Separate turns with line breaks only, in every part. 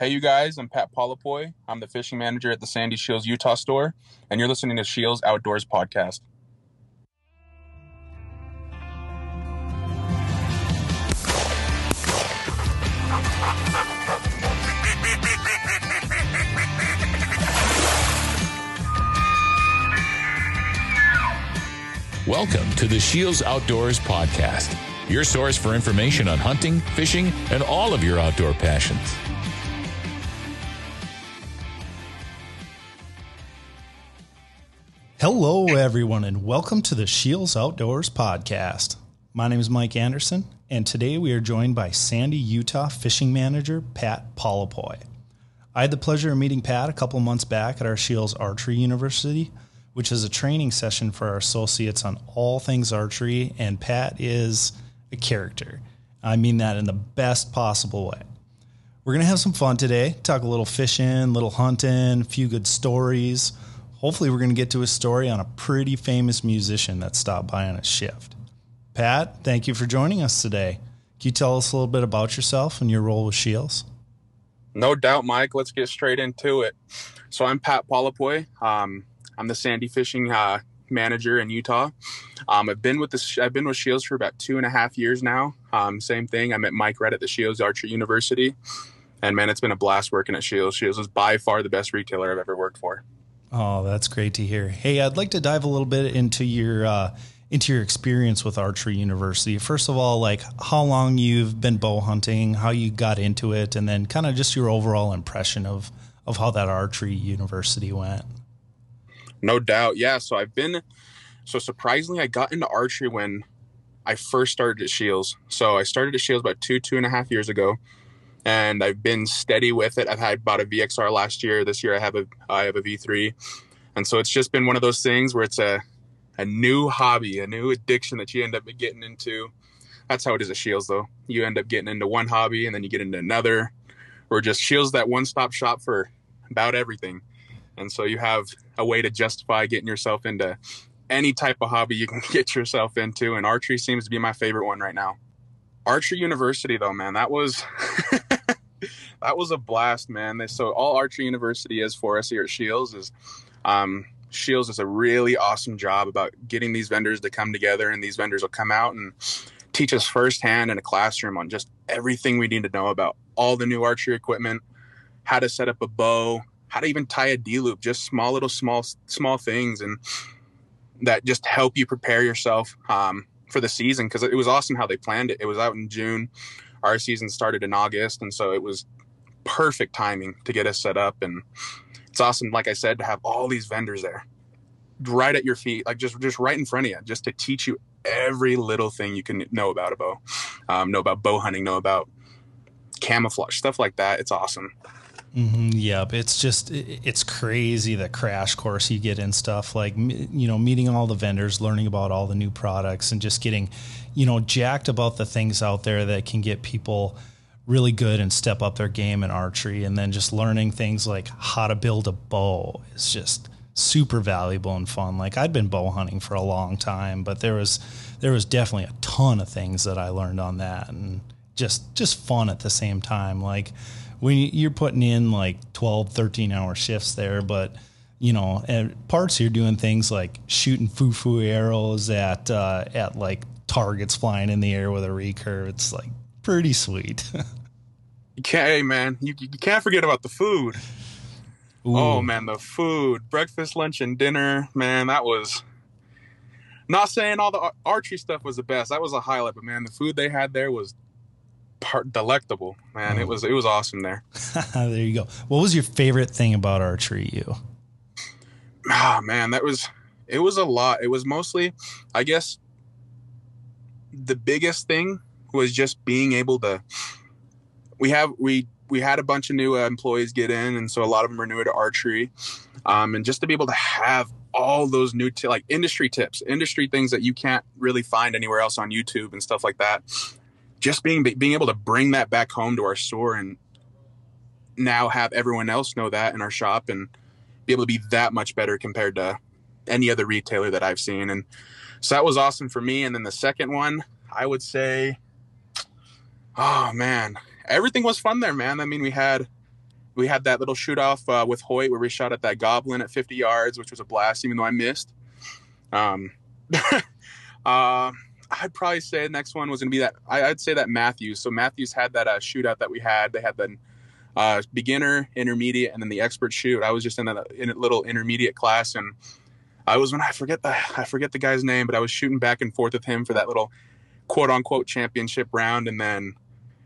Hey, you guys, I'm Pat Polapoy. I'm the fishing manager at the Sandy Scheels Utah store, and you're listening to Scheels Outdoors Podcast.
Welcome to the Scheels Outdoors Podcast, your source for information on hunting, fishing, and all of your outdoor passions.
Hello, everyone, and welcome to the Scheels Outdoors Podcast. My name is Mike Anderson, and today we are joined by Sandy, Utah fishing manager Pat Polapoy. I had the pleasure of meeting Pat a couple months back at our Scheels Archery University, which is a training session for our associates on all things archery, and Pat is a character. I mean that in the best possible way. We're going to have some fun today, talk a little fishing, little hunting, a few good stories hopefully we're going to get to a story on a pretty famous musician that stopped by on a shift. Pat, thank you for joining us today. Can you tell us a little bit about yourself and your role with Scheels?
No doubt, Mike. Let's get straight into it. So I'm Pat Polapoy. Um, I'm the Sandy Fishing uh, manager in Utah. Um, I've been with the I've been with Scheels for about two and a half years now. Um, same thing. I met Mike Red at the Scheels Archery University, and man, it's been a blast working at Scheels. Scheels is by far the best retailer I've ever worked for.
Oh, that's great to hear. Hey, I'd like to dive a little bit into your uh, into your experience with Archery University. First of all, like how long you've been bow hunting, how you got into it, and then kind of just your overall impression of of how that Archery University went.
No doubt, yeah. So I've been so surprisingly, I got into archery when I first started at Scheels. So I started at Scheels about two two and a half years ago and I've been steady with it. I've had bought a VXR last year. This year I have a I have a V3, and so it's just been one of those things where it's a a new hobby, a new addiction that you end up getting into. That's how it is at Scheels, though. You end up getting into one hobby and then you get into another, or just Scheels that one stop shop for about everything. And so you have a way to justify getting yourself into any type of hobby you can get yourself into. And archery seems to be my favorite one right now. Archery University, though, man, that was that was a blast, man. So all Archery University is for us here at Scheels is um, Scheels does a really awesome job about getting these vendors to come together, and these vendors will come out and teach us firsthand in a classroom on just everything we need to know about all the new archery equipment, how to set up a bow, how to even tie a D loop, just small little small small things, and that just help you prepare yourself um, for the season because it was awesome how they planned it. It was out in June. Our season started in August, and so it was perfect timing to get us set up. And it's awesome, like I said, to have all these vendors there, right at your feet, like just just right in front of you, just to teach you every little thing you can know about a bow, um, know about bow hunting, know about camouflage, stuff like that. It's awesome.
Mm-hmm, yep, it's just it's crazy the crash course you get in stuff like you know meeting all the vendors, learning about all the new products, and just getting you know jacked about the things out there that can get people really good and step up their game in archery, and then just learning things like how to build a bow is just super valuable and fun. Like I'd been bow hunting for a long time, but there was there was definitely a ton of things that I learned on that, and just just fun at the same time. Like when you're putting in like 12, 13 hour shifts there, but you know, at parts you're doing things like shooting flu-flu arrows at uh, at like targets flying in the air with a recurve. It's like pretty sweet.
you can't, hey man, you, you can't forget about the food. Ooh. Oh man, the food, breakfast, lunch, and dinner, man, that was. Not saying all the archery stuff was the best. That was a highlight, but man, the food they had there was part delectable, man. Oh. It was it was awesome there.
there you go. What was your favorite thing about archery? You.
Ah man, that was it was a lot. It was mostly, I guess, the biggest thing was just being able to. We have we we had a bunch of new uh, employees get in, and so a lot of them are new to archery, um, and just to be able to have all those new t- like industry tips, industry things that you can't really find anywhere else on YouTube and stuff like that just being being able to bring that back home to our store and now have everyone else know that in our shop and be able to be that much better compared to any other retailer that I've seen. And so that was awesome for me. And then the second one, I would say, oh man, everything was fun there, man. I mean, we had we had that little shoot off uh, with Hoyt where we shot at that goblin at 50 yards, which was a blast, even though I missed. Um, uh, I'd probably say the next one was going to be that. I, would say that Mathews. So Mathews had that uh, shootout that we had. They had the uh, beginner, intermediate, and then the expert shoot. I was just in a, in a little intermediate class, and I was when I forget the I forget the guy's name, but I was shooting back and forth with him for that little quote unquote championship round, and then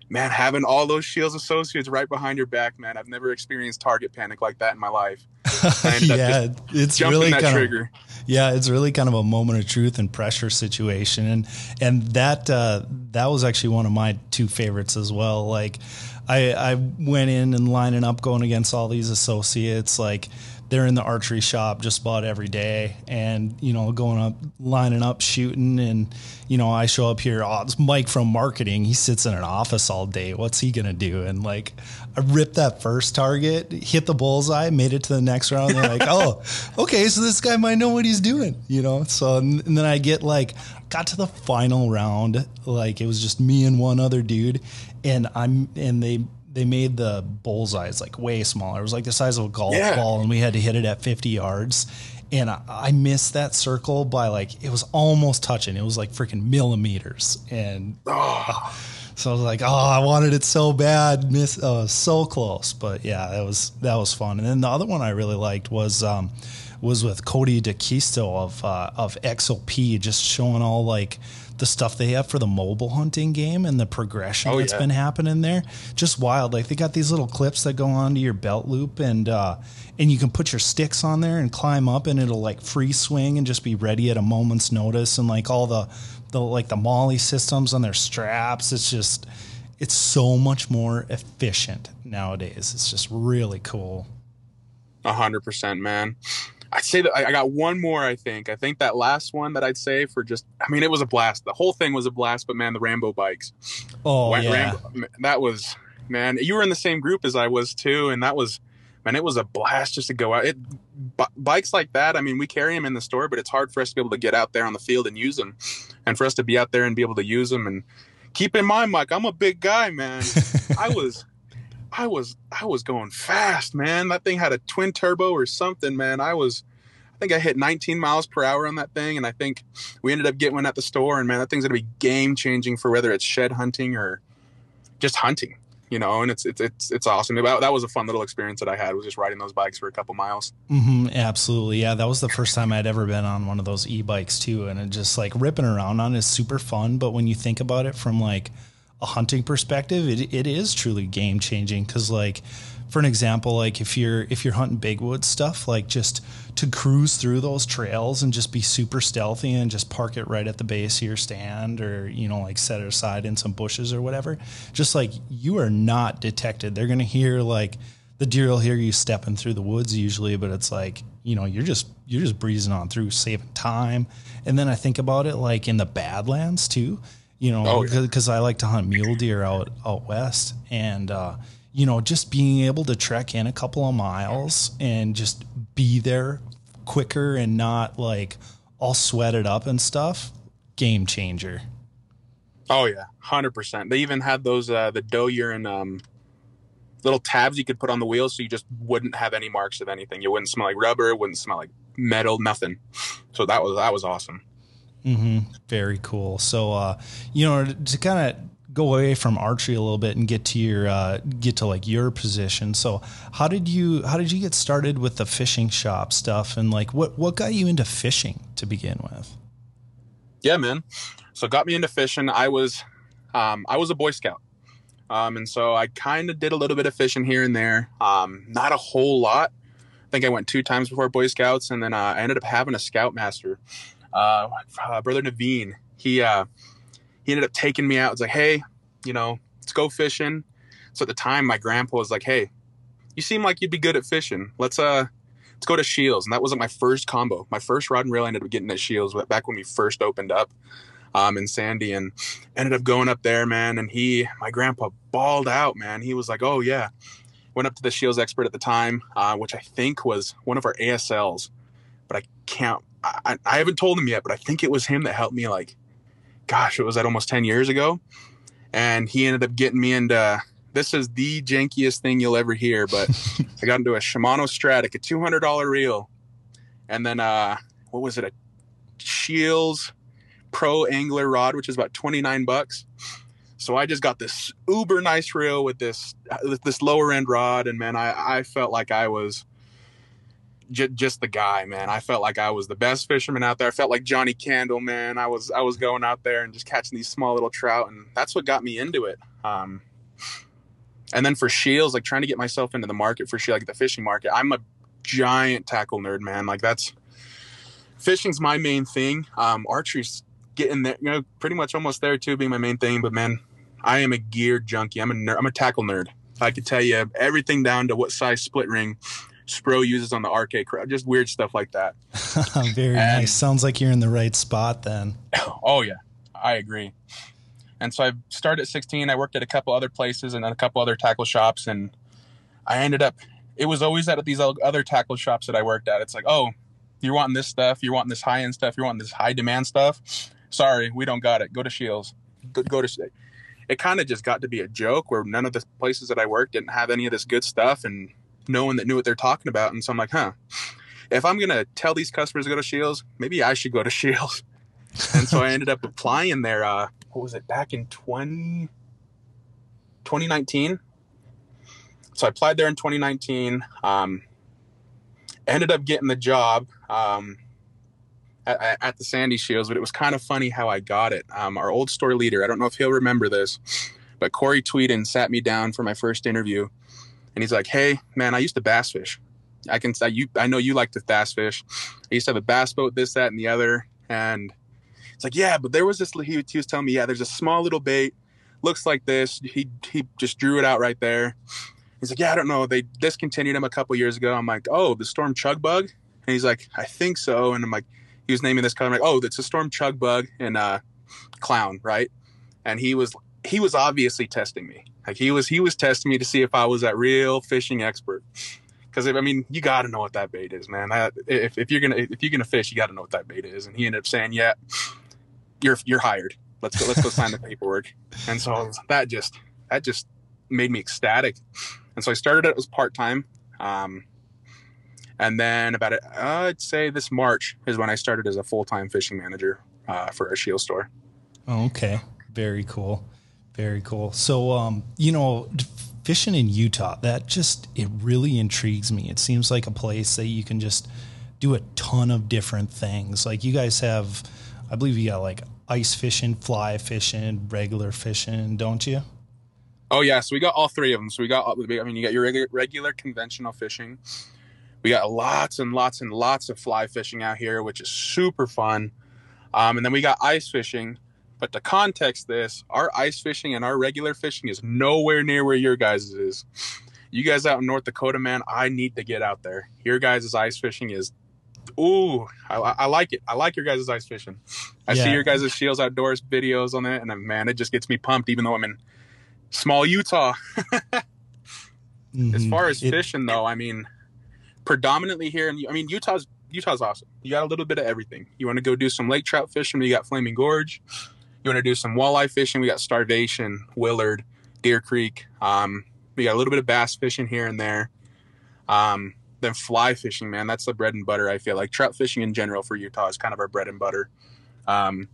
man, having all those Scheels associates right behind your back, man, I've never experienced target panic like that in my life.
yeah, it's really kind of, yeah, it's really kind of a moment of truth and pressure situation, and and that uh, that was actually one of my two favorites as well. Like, I I went in and lining up, going against all these associates, like they're in the archery shop just about every day and you know going up lining up shooting. And you know i show up here oh it's mike from marketing. He sits in an office all day. What's he gonna do? And like i ripped that first target hit the bullseye made it to the next round. They're like oh okay so this guy might know what he's doing you know? So and then i get like got to the final round like it was just me and one other dude. And i'm and they they made the bullseyes like way smaller. It was like the size of a golf yeah. ball, and we had to hit it at 50 yards. And I, I, missed that circle by like it was almost touching. It was like freaking millimeters, and oh. so I was like, oh, I wanted it so bad, miss uh, so close. But yeah, that was that was fun. And then the other one I really liked was. Um, was with Cody DeKisto of uh, of XOP, just showing all like the stuff they have for the mobile hunting game and the progression oh, that's yeah. been happening there. Just wild. Like they got these little clips that go onto your belt loop and uh, and you can put your sticks on there and climb up and it'll like free swing and just be ready at a moment's notice and like all the the like the MOLLE systems on their straps. It's just it's so much more efficient nowadays. It's just really cool.
A hundred percent, man. I'd say that I got one more. I think. I think that last one that I'd say for just. I mean, it was a blast. The whole thing was a blast. But man, the Rambo bikes.
Oh Went, yeah.
Rambo, that was man. You were in the same group as I was too, and that was man. It was a blast just to go out. It b- bikes like that. I mean, we carry them in the store, but it's hard for us to be able to get out there on the field and use them, and for us to be out there and be able to use them. And keep in mind, Mike, I'm a big guy, man. I was. I was I was going fast, man. That thing had a twin turbo or something, man. I was I think I hit 19 miles per hour on that thing, and I think we ended up getting one at the store. And man, that thing's gonna be game changing for whether it's shed hunting or just hunting, you know. And it's it's it's it's awesome. That, was a fun little experience that I had was just riding those bikes for a couple miles.
Mm-hmm, absolutely, yeah. That was the first time I'd ever been on one of those e-bikes too, and it just like ripping around on is super fun. But when you think about it from like a hunting perspective, it, it is truly game changing. Cause like, for an example, like if you're, if you're hunting big wood stuff, like just to cruise through those trails and just be super stealthy and just park it right at the base of your stand or, you know, like set it aside in some bushes or whatever, just like you are not detected. They're going to hear like, the deer will hear you stepping through the woods usually, but it's like, you know, you're just you're just breezing on through, saving time. And then I think about it like in the Badlands too you know, because oh, yeah. I like to hunt mule deer out out west, and uh, you know, just being able to trek in a couple of miles and just be there quicker and not like all sweated up and stuff, game changer.
Oh yeah, hundred percent. They even had those uh, the doe urine um, little tabs you could put on the wheels, so you just wouldn't have any marks of anything. You wouldn't smell like rubber, it wouldn't smell like metal, nothing. So that was that was awesome.
Mm-hmm. Very cool. So, uh, you know, to kind of go away from archery a little bit and get to your uh, get to like your position. So, how did you how did you get started with the fishing shop stuff, and like what what got you into fishing to begin with?
Yeah, man. So, got me into fishing. I was um, I was a Boy Scout. Um, and so I kind of did a little bit of fishing here and there. Um, not a whole lot. I think I went two times before Boy Scouts, and then uh, I ended up having a Scoutmaster uh, uh, brother Naveen, he uh, he ended up taking me out. It's like, hey, you know, let's go fishing. So at the time, my grandpa was like, hey, you seem like you'd be good at fishing. Let's uh, let's go to Scheels. And that wasn't my first combo. My first rod and reel I ended up getting at Scheels back when we first opened up um, in Sandy, and ended up going up there, man. And he, my grandpa, balled out, man. He was like, oh yeah. Went up to the Scheels expert at the time, uh, which I think was one of our ASLs, but I can't I, I haven't told him yet, but I think it was him that helped me. Like, gosh, it was that almost ten years ago, and he ended up getting me into this is the jankiest thing you'll ever hear, but I got into a Shimano Stratic, a two hundred dollar reel, and then uh, what was it? A Scheels Pro Angler rod, which is about twenty nine bucks. So I just got this uber nice reel with this this lower end rod, and man, I I felt like I was j- just the guy, man. I felt like I was the best fisherman out there. I felt like Johnny Candle, man. I was I was going out there and just catching these small little trout, and that's what got me into it. Um, and then for Scheels, like trying to get myself into the market for Shield, like the fishing market. I'm a giant tackle nerd, man. Like that's fishing's my main thing. Um, archery's getting there, you know, pretty much almost there too, being my main thing. But man, I am a gear junkie. I'm a nerd. I'm a tackle nerd. I could tell you everything down to what size split ring Spro uses on the RK, just weird stuff like that.
Very and, nice. Sounds like you're in the right spot then.
Oh yeah, I agree. And so I started at 16. I worked at a couple other places and a couple other tackle shops, and I ended up. It was always at these other tackle shops that I worked at. It's like, oh, you're wanting this stuff, you're wanting this high end stuff, you're wanting this high demand stuff. Sorry, we don't got it. Go to Scheels. Go, go to. It kind of just got to be a joke where none of the places that I worked didn't have any of this good stuff, and no one that knew what they're talking about. And so I'm like, huh, if I'm gonna tell these customers to go to Scheels, maybe I should go to Scheels. and so I ended up applying there. Uh, what was it back in 20, 2019? So I applied there in 2019. Um, ended up getting the job um, at, at, the Sandy Scheels, but it was kind of funny how I got it. Um, our old store leader, I don't know if he'll remember this, but Corey Tweeden sat me down for my first interview, and he's like, "Hey, man, I used to bass fish. I can, I, you, I know you like to bass fish. I used to have a bass boat, this, that, and the other, and." It's like, yeah, but there was this. He, he was telling me, yeah, there's a small little bait, looks like this. He he just drew it out right there. He's like, yeah, I don't know. They discontinued him a couple years ago. I'm like, oh, the storm chug bug. And he's like, I think so. And I'm like, he was naming this color. I'm like, oh, it's a storm chug bug and uh, clown, right? And he was he was obviously testing me. Like he was he was testing me to see if I was that real fishing expert. Because I mean, you got to know what that bait is, man. That, if, if you're gonna if you're gonna fish, you got to know what that bait is. And he ended up saying, yeah, you're you're hired. Let's go. Let's go sign the paperwork. And so that just that just made me ecstatic. And so I started it as part time. Um, and then about it, uh, I'd say this March is when I started as a full time fishing manager uh, for a Scheels store.
Oh, okay, very cool, very cool. So, um, you know, fishing in Utah, that just it really intrigues me. It seems like a place that you can just do a ton of different things. Like you guys have, I believe you got like ice fishing, fly fishing, regular fishing, don't you?
Oh yeah, so we got all three of them. So we got, I mean, you got your regular, regular conventional fishing. We got lots and lots and lots of fly fishing out here, which is super fun. Um, and then we got ice fishing. But to context this, our ice fishing and our regular fishing is nowhere near where your guys' is. You guys out in North Dakota, man, I need to get out there. Your guys' ice fishing is Ooh, I, I, like it. I like your guys' ice fishing. I yeah. see your guys' Scheels Outdoors videos on it, and man, it just gets me pumped. Even though I'm in small Utah. mm-hmm. As far as it, fishing, though, I mean, predominantly here, in, I mean, Utah's Utah's awesome. You got a little bit of everything. You want to go do some lake trout fishing? You got Flaming Gorge. You want to do some walleye fishing? We got Starvation, Willard, Deer Creek. Um, we got a little bit of bass fishing here and there. Um, then fly fishing, man, that's the bread and butter. I feel like trout fishing in general for Utah is kind of our bread and butter. Um,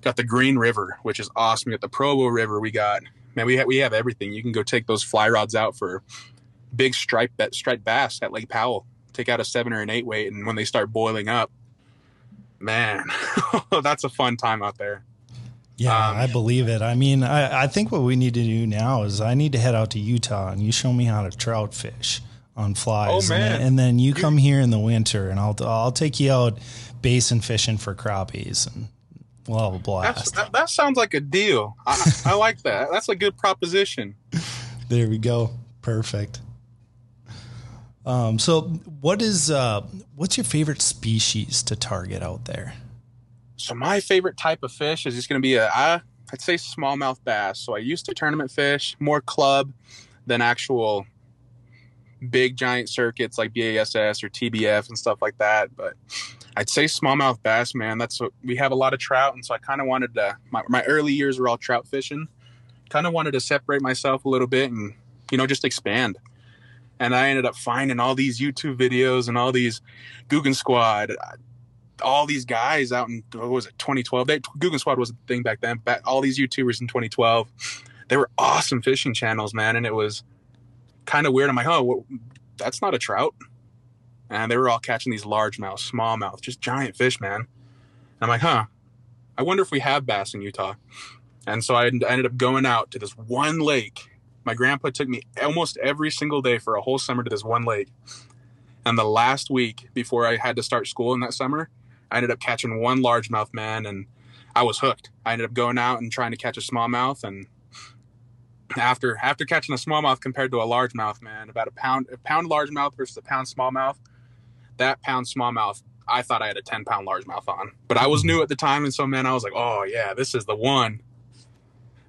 got the Green River, which is awesome. We got the Provo River. We got man, we have we have everything. You can go take those fly rods out for big stripe striped bass at Lake Powell. Take out a seven or an eight weight, and when they start boiling up, man, that's a fun time out there.
Yeah, um, I believe it. I mean, I, I think what we need to do now is I need to head out to Utah and you show me how to trout fish on flies. Oh, man. And, then, and then you come here in the winter and I'll I'll take you out basin fishing for crappies and we'll have a blast.
That, that, sounds like a deal. I, I like that. That's a good proposition.
There we go. Perfect. Um, so what is uh, what's your favorite species to target out there?
So my favorite type of fish is just going to be a I, I'd say smallmouth bass. So I used to tournament fish more club than actual big giant circuits like BASS or TBF and stuff like that. But I'd say smallmouth bass, man. That's what we have a lot of trout, and so I kind of wanted to. My, my early years were all trout fishing, kind of wanted to separate myself a little bit and you know just expand. And I ended up finding all these YouTube videos and all these Googan Squad, all these guys out in what was it 2012? They, Googan Squad was a thing back then. Back, all these YouTubers in 2012, they were awesome fishing channels, man. And it was kind of weird. I'm like, oh, well, that's not a trout. And they were all catching these largemouth, smallmouth, just giant fish, man. And I'm like, huh, I wonder if we have bass in Utah. And so I ended up going out to this one lake. My grandpa took me almost every single day for a whole summer to this one lake. And the last week before I had to start school in that summer, I ended up catching one largemouth man and I was hooked. I ended up going out and trying to catch a smallmouth and after after catching a smallmouth compared to a largemouth, man, about a pound a pound largemouth versus a pound smallmouth, that pound smallmouth I thought I had a 10 pound largemouth on, but I was new at the time. And so, man, I was like, oh, yeah, this is the one.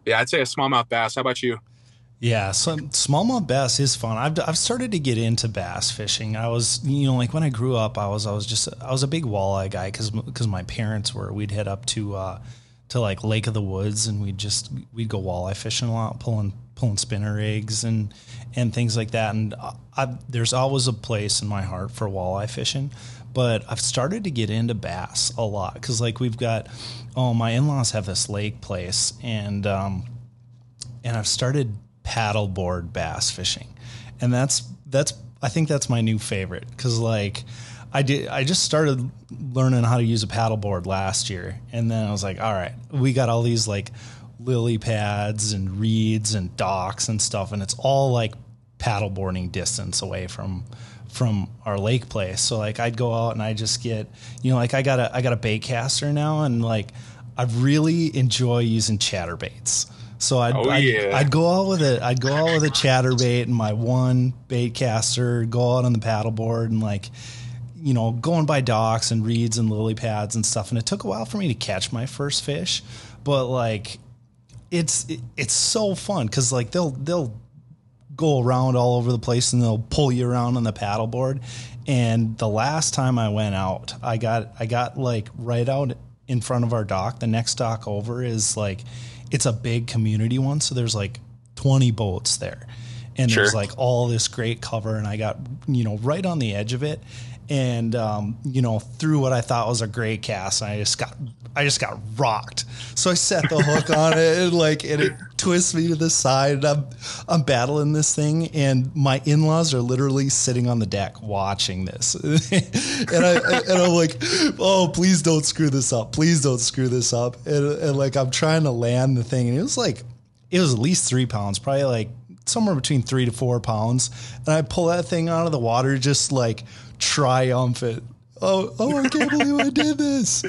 Yeah, I'd say a smallmouth bass. How about you?
Yeah, so smallmouth bass is fun. I've, I've started to get into bass fishing. I was, you know, like when I grew up, I was I was just I was a big walleye guy because because my parents were. We'd head up to uh, to like Lake of the Woods and we'd just we'd go walleye fishing a lot, pulling pulling spinner rigs and and things like that. And I, there's always a place in my heart for walleye fishing but I've started to get into bass a lot because like we've got oh my in-laws have this lake place and um, and I've started paddleboard bass fishing. And that's that's I think that's my new favorite. Because like I did I just started learning how to use a paddleboard last year. And then I was like all right we got all these like lily pads and reeds and docks and stuff. And it's all like paddleboarding distance away from from our lake place. So like I'd go out and I just get, you know, like I got a I got a bait caster now. And like I really enjoy using chatterbaits. So I'd, oh, I'd, yeah. I'd, go out with it. I'd go out with a chatterbait and my one bait caster, go out on the paddleboard and like, you know, going by docks and reeds and lily pads and stuff. And it took a while for me to catch my first fish, but like, it's it, it's so fun because like they'll they'll go around all over the place and they'll pull you around on the paddleboard. And the last time I went out, I got I got like right out in front of our dock. The next dock over is like it's a big community one, so there's like 20 boats there. And sure. there's like all this great cover and I got, you know, right on the edge of it and um, you know threw what I thought was a great cast. And I just got I just got rocked. So I set the hook on it and like and it twists me to the side. And I'm I'm battling this thing, and my in laws are literally sitting on the deck watching this, and I and I'm like, oh please don't screw this up, please don't screw this up, and, and like I'm trying to land the thing, and it was like it was at least three pounds, probably like somewhere between three to four pounds, and I pull that thing out of the water just like triumphant. Oh, oh, I can't believe I did this.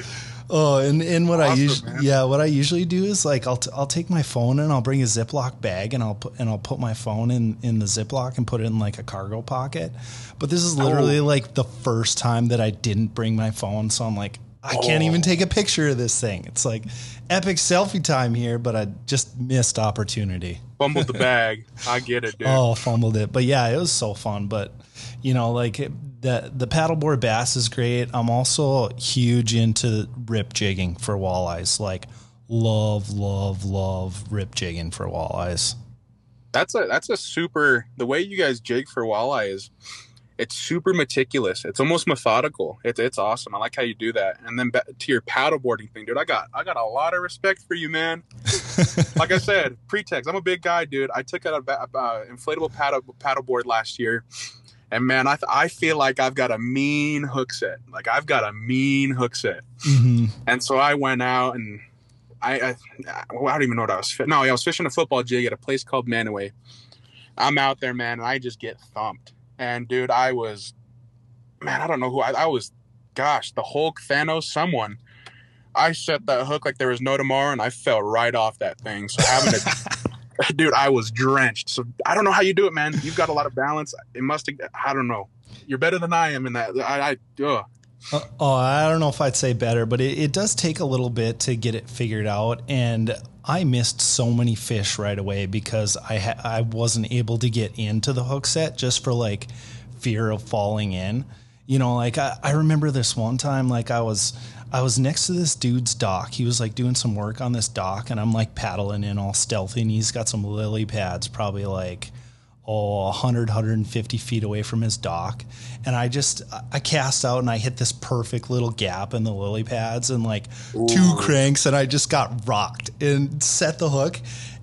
Oh, and, and what awesome, I usually yeah, what I usually do is like I'll t- I'll take my phone and I'll bring a Ziploc bag and I'll put and I'll put my phone in in the Ziploc and put it in like a cargo pocket. But this is literally oh. like the first time that I didn't bring my phone, so I'm like I oh. can't even take a picture of this thing. It's like epic selfie time here, but I just missed opportunity.
Fumbled the bag. I get it, dude.
Oh, fumbled it. But yeah, it was so fun. But you know, like it, the the paddleboard bass is great. I'm also huge into rip jigging for walleyes. Like love, love, love rip jigging for walleyes.
That's a that's a super the way you guys jig for walleye is it's super meticulous. It's almost methodical. It's it's awesome. I like how you do that. And then to your paddleboarding thing, dude. I got I got a lot of respect for you, man. like I said, pretext. I'm a big guy, dude. I took a, a, inflatable paddle paddleboard last year and man, I, th- I feel like I've got a mean hook set. Like I've got a mean hook set. Mm-hmm. And so I went out and I, I, I don't even know what I was. No, I was fishing a football jig at a place called Mantua. I'm out there, man, and I just get thumped. And dude, I was, man, I don't know who I, I was. Gosh, the Hulk, Thanos, someone. I set that hook like there was no tomorrow, and I fell right off that thing. So having to dude, I was drenched. So I don't know how you do it, man. You've got a lot of balance. It must. I don't know. You're better than I am in that. I. I ugh.
Uh, oh, I don't know if I'd say better, but it, it does take a little bit to get it figured out. And I missed so many fish right away because I ha- I wasn't able to get into the hook set just for like fear of falling in. You know, like I, I remember this one time, like I was I was next to this dude's dock. He was like doing some work on this dock, and I'm like paddling in all stealthy, and he's got some lily pads, probably like oh 100 150 feet away from his dock and i just i cast out and i hit this perfect little gap in the lily pads and like Ooh. two cranks and i just got rocked and set the hook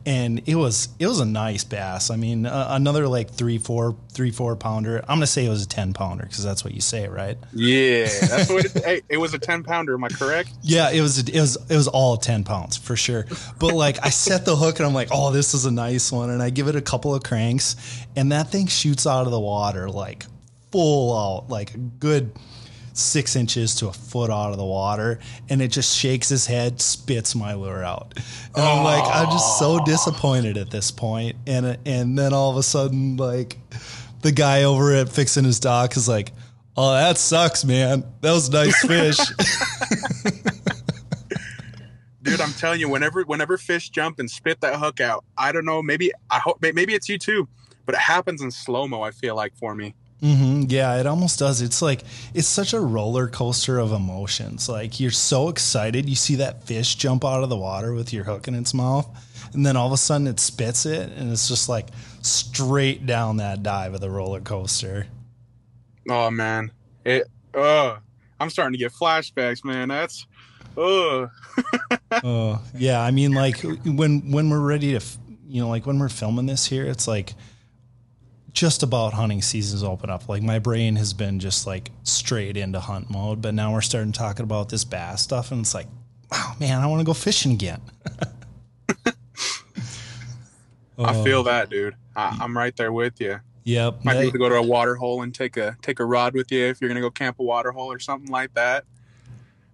and it was it was a nice bass. I mean, uh, another like three four three four pounder. I'm gonna say it was a ten pounder because that's what you say, right?
Yeah, that's what it, hey, it was a ten pounder. Am I correct?
Yeah, it was. It was. It was all ten pounds for sure. But like, I set the hook and I'm like, oh, this is a nice one, and I give it a couple of cranks, and that thing shoots out of the water like full out, like a good six inches to a foot out of the water and it just shakes his head, spits my lure out. And I'm like, I'm just so disappointed at this point. And and then all of a sudden, like the guy over at fixing his dock is like, Oh, that sucks, man. That was a nice fish.
Dude, I'm telling you, whenever whenever fish jump and spit that hook out, I don't know, maybe I hope maybe it's you too, but it happens in slow mo. I feel like for me.
Mm-hmm. Yeah, it almost does. It's like it's such a roller coaster of emotions. Like you're so excited, you see that fish jump out of the water with your hook in its mouth, and then all of a sudden it spits it, and it's just like straight down that dive of the roller coaster.
Oh man, it. Uh, I'm starting to get flashbacks, man. That's. Oh.
uh, yeah. I mean, like when when we're ready to, you know, like when we're filming this here, it's like just about hunting seasons open up. Like my brain has been just like straight into hunt mode, but now we're starting talking about this bass stuff, and it's like, wow, man, I want to go fishing again.
I oh. feel that, dude. I, am right there with you.
Yep.
Might be able to go to a water hole and take a take a rod with you if you're gonna go camp a water hole or something like that.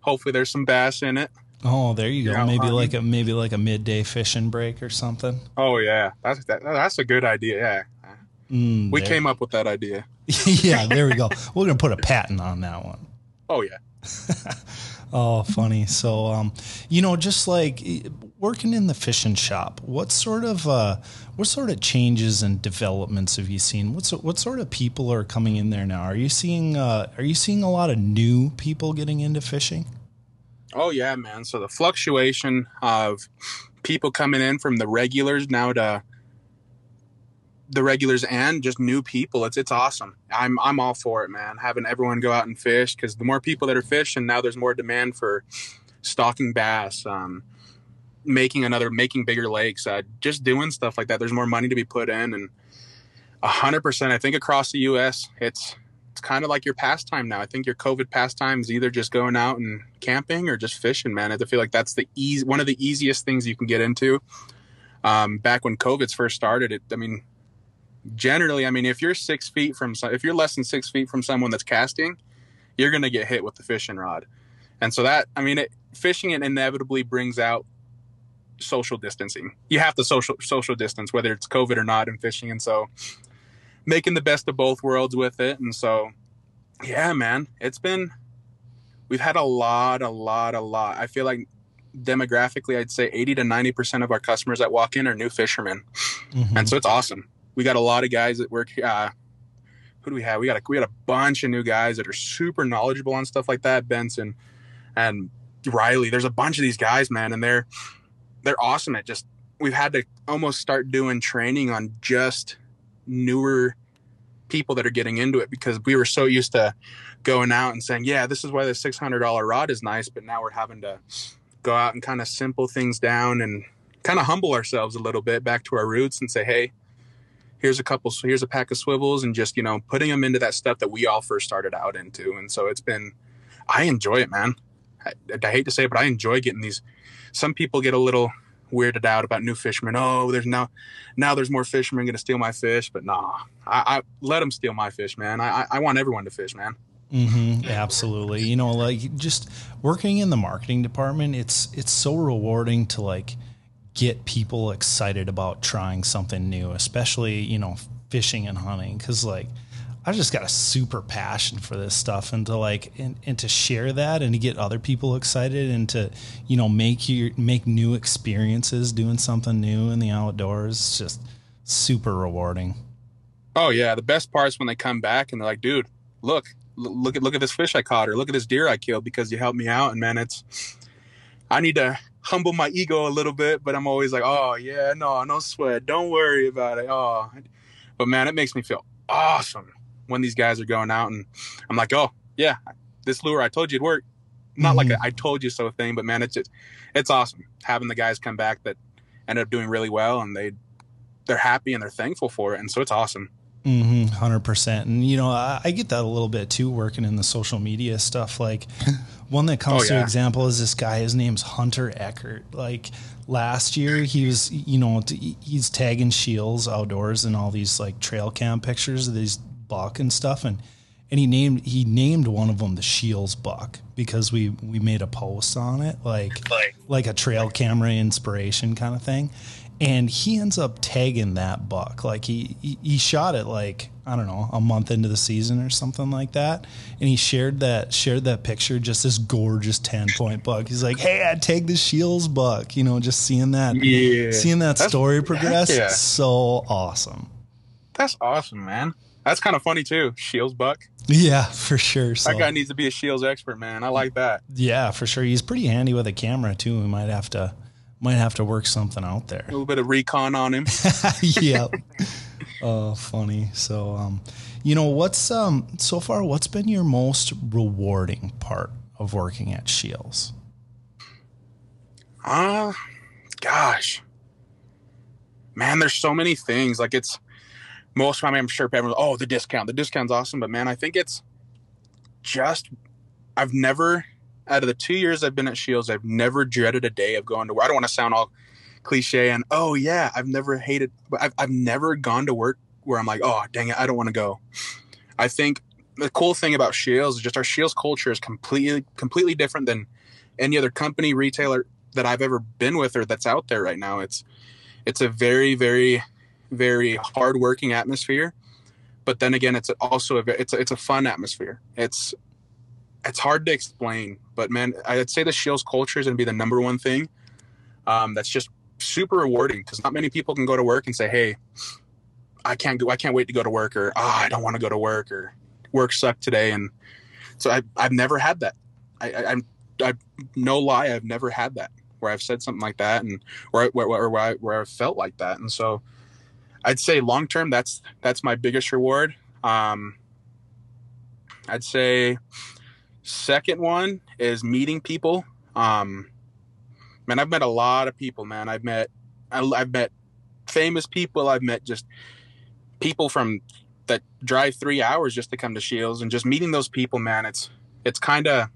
Hopefully, there's some bass in it.
Oh, there you go. Yeah, maybe like a maybe like a midday fishing break or something.
Oh yeah, that's that, that's a good idea. Yeah, Mm, we there. came up with that idea.
yeah, there we go. We're gonna put a patent on that one.
Oh yeah.
oh, funny. So, um, you know, just like working in the fishing shop, what sort of uh, what sort of changes and developments have you seen? What's what sort of people are coming in there now? Are you seeing uh, Are you seeing a lot of new people getting into fishing?
Oh yeah, man. So the fluctuation of people coming in from the regulars now to the regulars and just new people. It's it's awesome. I'm I'm all for it, man. Having everyone go out and fish because the more people that are fishing, now there's more demand for stocking bass, um, making another, making bigger lakes, uh, just doing stuff like that. There's more money to be put in, and hundred percent. I think across the U.S., it's it's kind of like your pastime now. I think your COVID pastime is either just going out and camping or just fishing, man. I feel like that's the easy one of the easiest things you can get into. Um, back when COVID's first started, it I mean generally, I mean, if you're six feet from, if you're less than six feet from someone that's casting, you're going to get hit with the fishing rod. And so that, I mean, it, fishing it inevitably brings out social distancing. You have to social social distance, whether it's COVID or not, in fishing. And so, making the best of both worlds with it. And so, yeah, man, it's been. We've had a lot, a lot, a lot. I feel like demographically, I'd say 80 to 90 percent of our customers that walk in are new fishermen, mm-hmm. and so it's awesome we got a lot of guys that work. Uh, who do we have? We got a, we got a bunch of new guys that are super knowledgeable on stuff like that. Benson and Riley. There's a bunch of these guys, man, and they're they're awesome at just. We've had to almost start doing training on just newer people that are getting into it because we were so used to going out and saying, "Yeah, this is why the $600 rod is nice," but now we're having to go out and kind of simple things down and kind of humble ourselves a little bit back to our roots and say, "Hey, here's a couple here's a pack of swivels and just you know putting them into that stuff that we all first started out into. And so it's been i enjoy it man. I, I hate to say it but i enjoy getting these. Some people get a little weirded out about new fishermen. Oh there's now now there's more fishermen to steal my fish but nah. I, I, let them steal my fish man. I i want everyone to fish man.
Mm-hmm, absolutely. You know, like just working in the marketing department, it's it's so rewarding to like get people excited about trying something new, especially, you know, fishing and hunting. Cause like, I just got a super passion for this stuff and to like, and, and to share that and to get other people excited and to, you know, make you make new experiences doing something new in the outdoors. It's just super rewarding.
Oh yeah. The best part is when they come back and they're like, dude, look, look at look at this fish I caught or look at this deer I killed because you helped me out. And man, it's I need to humble my ego a little bit, but I'm always like, oh yeah, no, no sweat, don't worry about it. Oh, but man, it makes me feel awesome when these guys are going out and I'm like, oh yeah, this lure I told you it'd work. Not mm-hmm. like a I told you so thing, but man, it's just it's awesome having the guys come back that ended up doing really well and they they're happy and they're thankful for it, and so it's awesome.
Mm-hmm, 100%. And, you know, I, I, get that a little bit too, working in the social media stuff. Like, one that comes oh, to example is this guy, his name's Hunter Eckert. Like, last year, he was, you know, he's tagging Scheels outdoors and all these, like, trail cam pictures of these buck and stuff. And, and he named he named one of them the Scheels buck because we we made a post on it like like, like a trail camera inspiration kind of thing and he ends up tagging that buck. Like he, he, he shot it like I don't know a month into the season or something like that, and he shared that shared that picture. Just this gorgeous ten point buck. He's like, "Hey, I take the Scheels buck." You know, just seeing that, yeah. seeing that That's, story progress, yeah. so awesome.
That's awesome, man. That's kind of funny too. Scheels buck.
Yeah, for sure.
So. That guy needs to be a Scheels expert, man. I like that.
Yeah, for sure. He's pretty handy with a camera too. We might have to might have to work something out there.
A little bit of recon on him.
yeah. Oh, funny. So, um, you know, what's um so far? What's been your most rewarding part of working at Scheels?
Ah, uh, gosh, man, there's so many things. Like it's most of time, I'm sure everyone's oh the discount, the discount's awesome, but man, I think it's just I've never out of the two years I've been at Scheels, I've never dreaded a day of going to work. I don't want to sound all cliche and oh yeah, I've never hated, but I've I've never gone to work where I'm like, oh dang it, I don't want to go. I think the cool thing about Scheels is just our Scheels culture is completely completely different than any other company retailer that I've ever been with or that's out there right now. It's it's a very very very hardworking atmosphere, but then again, it's also a it's a, it's a fun atmosphere. It's it's hard to explain, but man, I'd say the Scheels culture is going to be the number one thing. Um, that's just super rewarding because not many people can go to work and say, "Hey, I can't go. I can't wait to go to work," or "Ah, oh, I don't want to go to work," or "Work sucked today." And so I, I've never had that. I, I, I'm, I, no lie, I've never had that where I've said something like that and where where where, where, I, where I felt like that. And so I'd say long term, that's that's my biggest reward. Um, I'd say Second one is meeting people. Um, man, I've met a lot of people, man. I've met, I've met famous people. I've met just people from that drive three hours just to come to Scheels and just meeting those people, man. It's, it's kind of,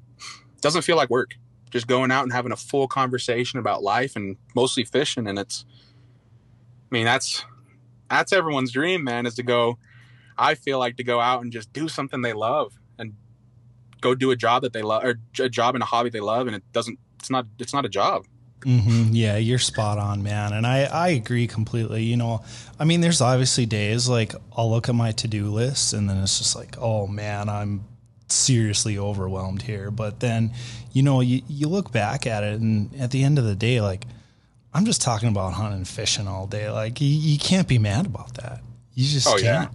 doesn't feel like work. Just going out and having a full conversation about life and mostly fishing. And it's, I mean, that's, that's everyone's dream, man, is to go, I feel like to go out and just do something they love go do a job that they love or a job in a hobby they love and it doesn't it's not it's not a job.
Mm-hmm. yeah you're spot on man. And i i agree completely. You know i mean there's obviously days like i'll look at my to-do list and then it's just like oh man i'm seriously overwhelmed here. But then you know you, you look back at it and at the end of the day like i'm just talking about hunting and fishing all day. Like you, you can't be mad about that. You just oh, can't. Yeah.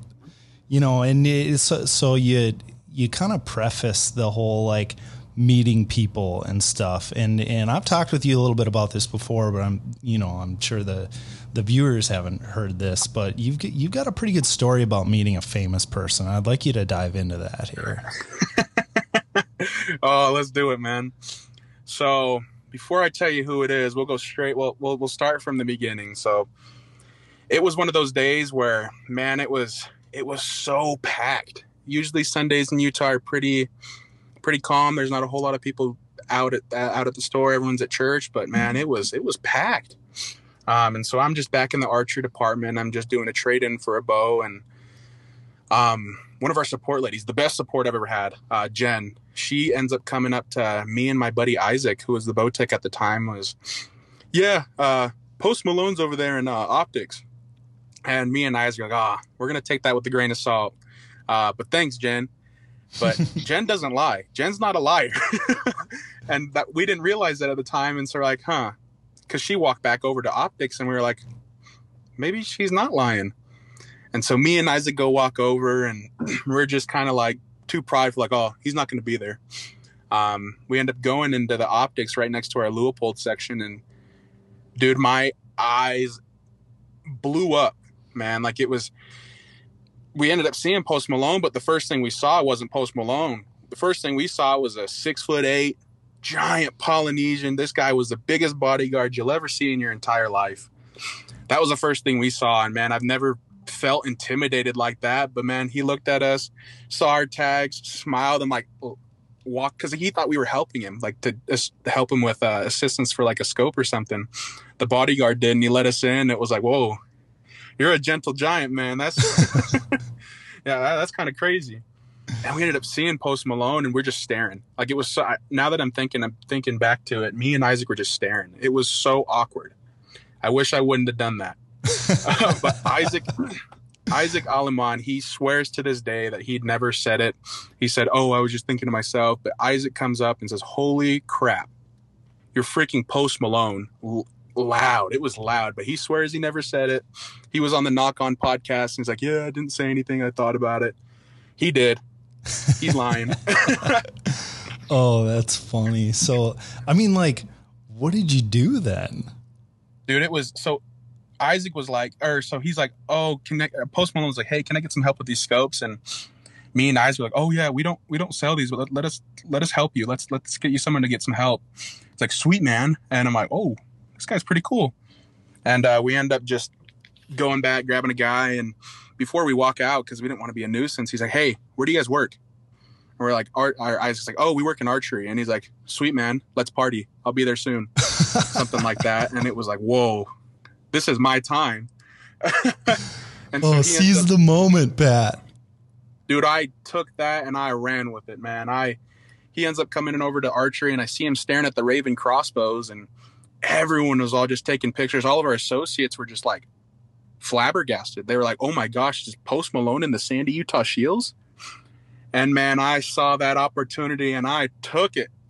you know and it's so, so you you kind of preface the whole like meeting people and stuff. And and I've talked with you a little bit about this before, but I'm you know I'm sure the the viewers haven't heard this, but you've you've got a pretty good story about meeting a famous person. I'd like you to dive into that here.
oh, let's do it, man. So before I tell you who it is, we'll go straight. We'll we'll we'll start from the beginning. So it was one of those days where, man, it was it was so packed usually Sundays in Utah are pretty pretty calm. There's not a whole lot of people out at out at the store. Everyone's at church, but man, it was it was packed. Um, and so I'm just back in the archery department. I'm just doing a trade in for a bow, and um, one of our support ladies, the best support I've ever had, uh, Jen. She ends up coming up to me and my buddy Isaac, who was the bow tech at the time, was, yeah, uh, Post Malone's over there in uh, optics. And me and Isaac are like, ah, oh, we're gonna take that with a grain of salt. Uh, but thanks, Jen. But Jen doesn't lie. Jen's not a liar. and that we didn't realize that at the time. And so we're like, huh. Because she walked back over to optics and we were like, maybe she's not lying. And so me and Isaac go walk over and we're just kind of like too prideful, like, oh, he's not going to be there. Um, we end up going into the optics right next to our Leupold section, and dude, my eyes blew up, man. Like it was. We ended up seeing Post Malone, but the first thing we saw wasn't Post Malone. The first thing we saw was a six foot eight giant Polynesian. This guy was the biggest bodyguard you'll ever see in your entire life. That was the first thing we saw, and man, I've never felt intimidated like that. But man, he looked at us, saw our tags, smiled, and like walked because he thought we were helping him, like to, help him with uh, assistance for like a scope or something. The bodyguard did, and he let us in. It was like, whoa, you're a gentle giant, man. That's yeah, that, that's kind of crazy. And we ended up seeing Post Malone, and we're just staring. Like it was so. Now that I'm thinking, I'm thinking back to it. Me and Isaac were just staring. It was so awkward. I wish I wouldn't have done that. uh, but Isaac, Isaac Aleman, he swears to this day that he'd never said it. He said, "Oh, I was just thinking to myself." But Isaac comes up and says, "Holy crap, you're freaking Post Malone!" Loud. It was loud, but he swears he never said it. He was on the Knock On podcast, and he's like, "Yeah, I didn't say anything. I thought about it." He did. He's lying.
oh, that's funny. So, I mean, like, what did you do then?
Dude, it was so Isaac was like, or so he's like, oh, can I, uh, Post Malone was like, hey, can I get some help with these scopes? And me and Isaac were like, oh yeah, we don't we don't sell these, but let, let us let us help you. Let's let's get you someone to get some help. It's like sweet man, and I'm like, oh, this guy's pretty cool. And uh, we end up just going back, grabbing a guy, and before we walk out, because we didn't want to be a nuisance, he's like, hey, where do you guys work? And we're like, our, our Isaac's like, oh, we work in archery, and he's like, sweet man, let's party. I'll be there soon, something like that. And it was like, whoa, this is my time.
and oh, seize up, the moment, Pat.
Dude, I took that and I ran with it, man. I he ends up coming in over to archery, and I see him staring at the Raven crossbows, and everyone was all just taking pictures. All of our associates were just like flabbergasted. They were like, "Oh my gosh, is Post Malone in the Sandy Utah Scheels?" And man, I saw that opportunity and I took it.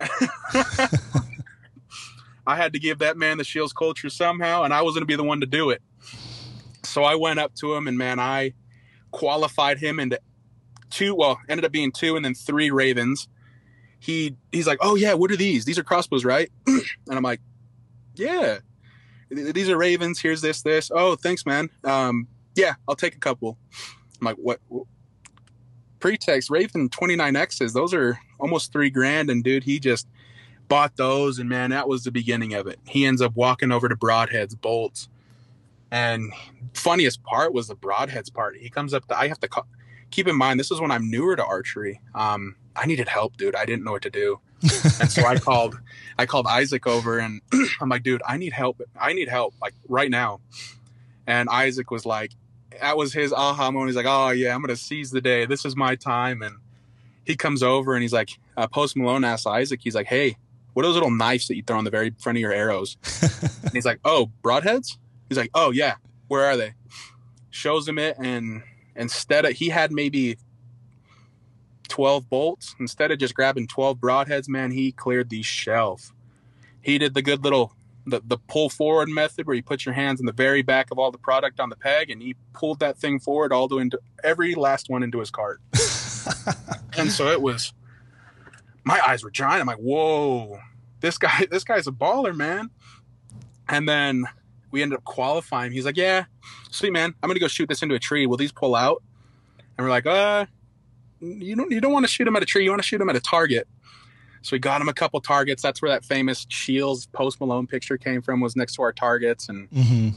I had to give that man the Scheels culture somehow, and I was going to be the one to do it. So I went up to him, and man, I qualified him into two. Well, ended up being two, and then three Ravens. He he's like, "Oh yeah, what are these? These are crossbows, right?" and I'm like, "Yeah, these are Ravens. Here's this, this. Oh, thanks, man. Um, yeah, I'll take a couple." I'm like, "What?" Pretext Raven 29Xs. Those are almost three grand, and dude, he just bought those, and man, that was the beginning of it. He ends up walking over to Broadheads bolts, and funniest part was the Broadheads part. He comes up to I have to call, keep in mind this is when I'm newer to archery. Um, I needed help, dude. I didn't know what to do, and so I called I called Isaac over, and I'm like, dude, I need help. I need help like right now. And Isaac was like, that was his aha moment. He's like, oh yeah, I'm gonna seize the day. This is my time. And he comes over and he's like, uh, Post Malone asks Isaac, he's like, hey, what are those little knives that you throw on the very front of your arrows? and he's like, oh, broadheads? He's like, oh, yeah. Where are they? Shows him it. And instead of, he had maybe 12 bolts. Instead of just grabbing 12 broadheads, man, he cleared the shelf. He did the good little, the, the pull forward method where you put your hands in the very back of all the product on the peg and he pulled that thing forward all the way into every last one into his cart. and so it was my eyes were giant. I'm like, whoa, this guy, this guy's a baller, man. And then we ended up qualifying. He's like, yeah, sweet man, I'm gonna go shoot this into a tree. Will these pull out? And we're like, uh, you don't, you don't want to shoot them at a tree. You want to shoot them at a target. So we got him a couple targets. That's where that famous Scheels Post Malone picture came from. Was next to our targets, and mm-hmm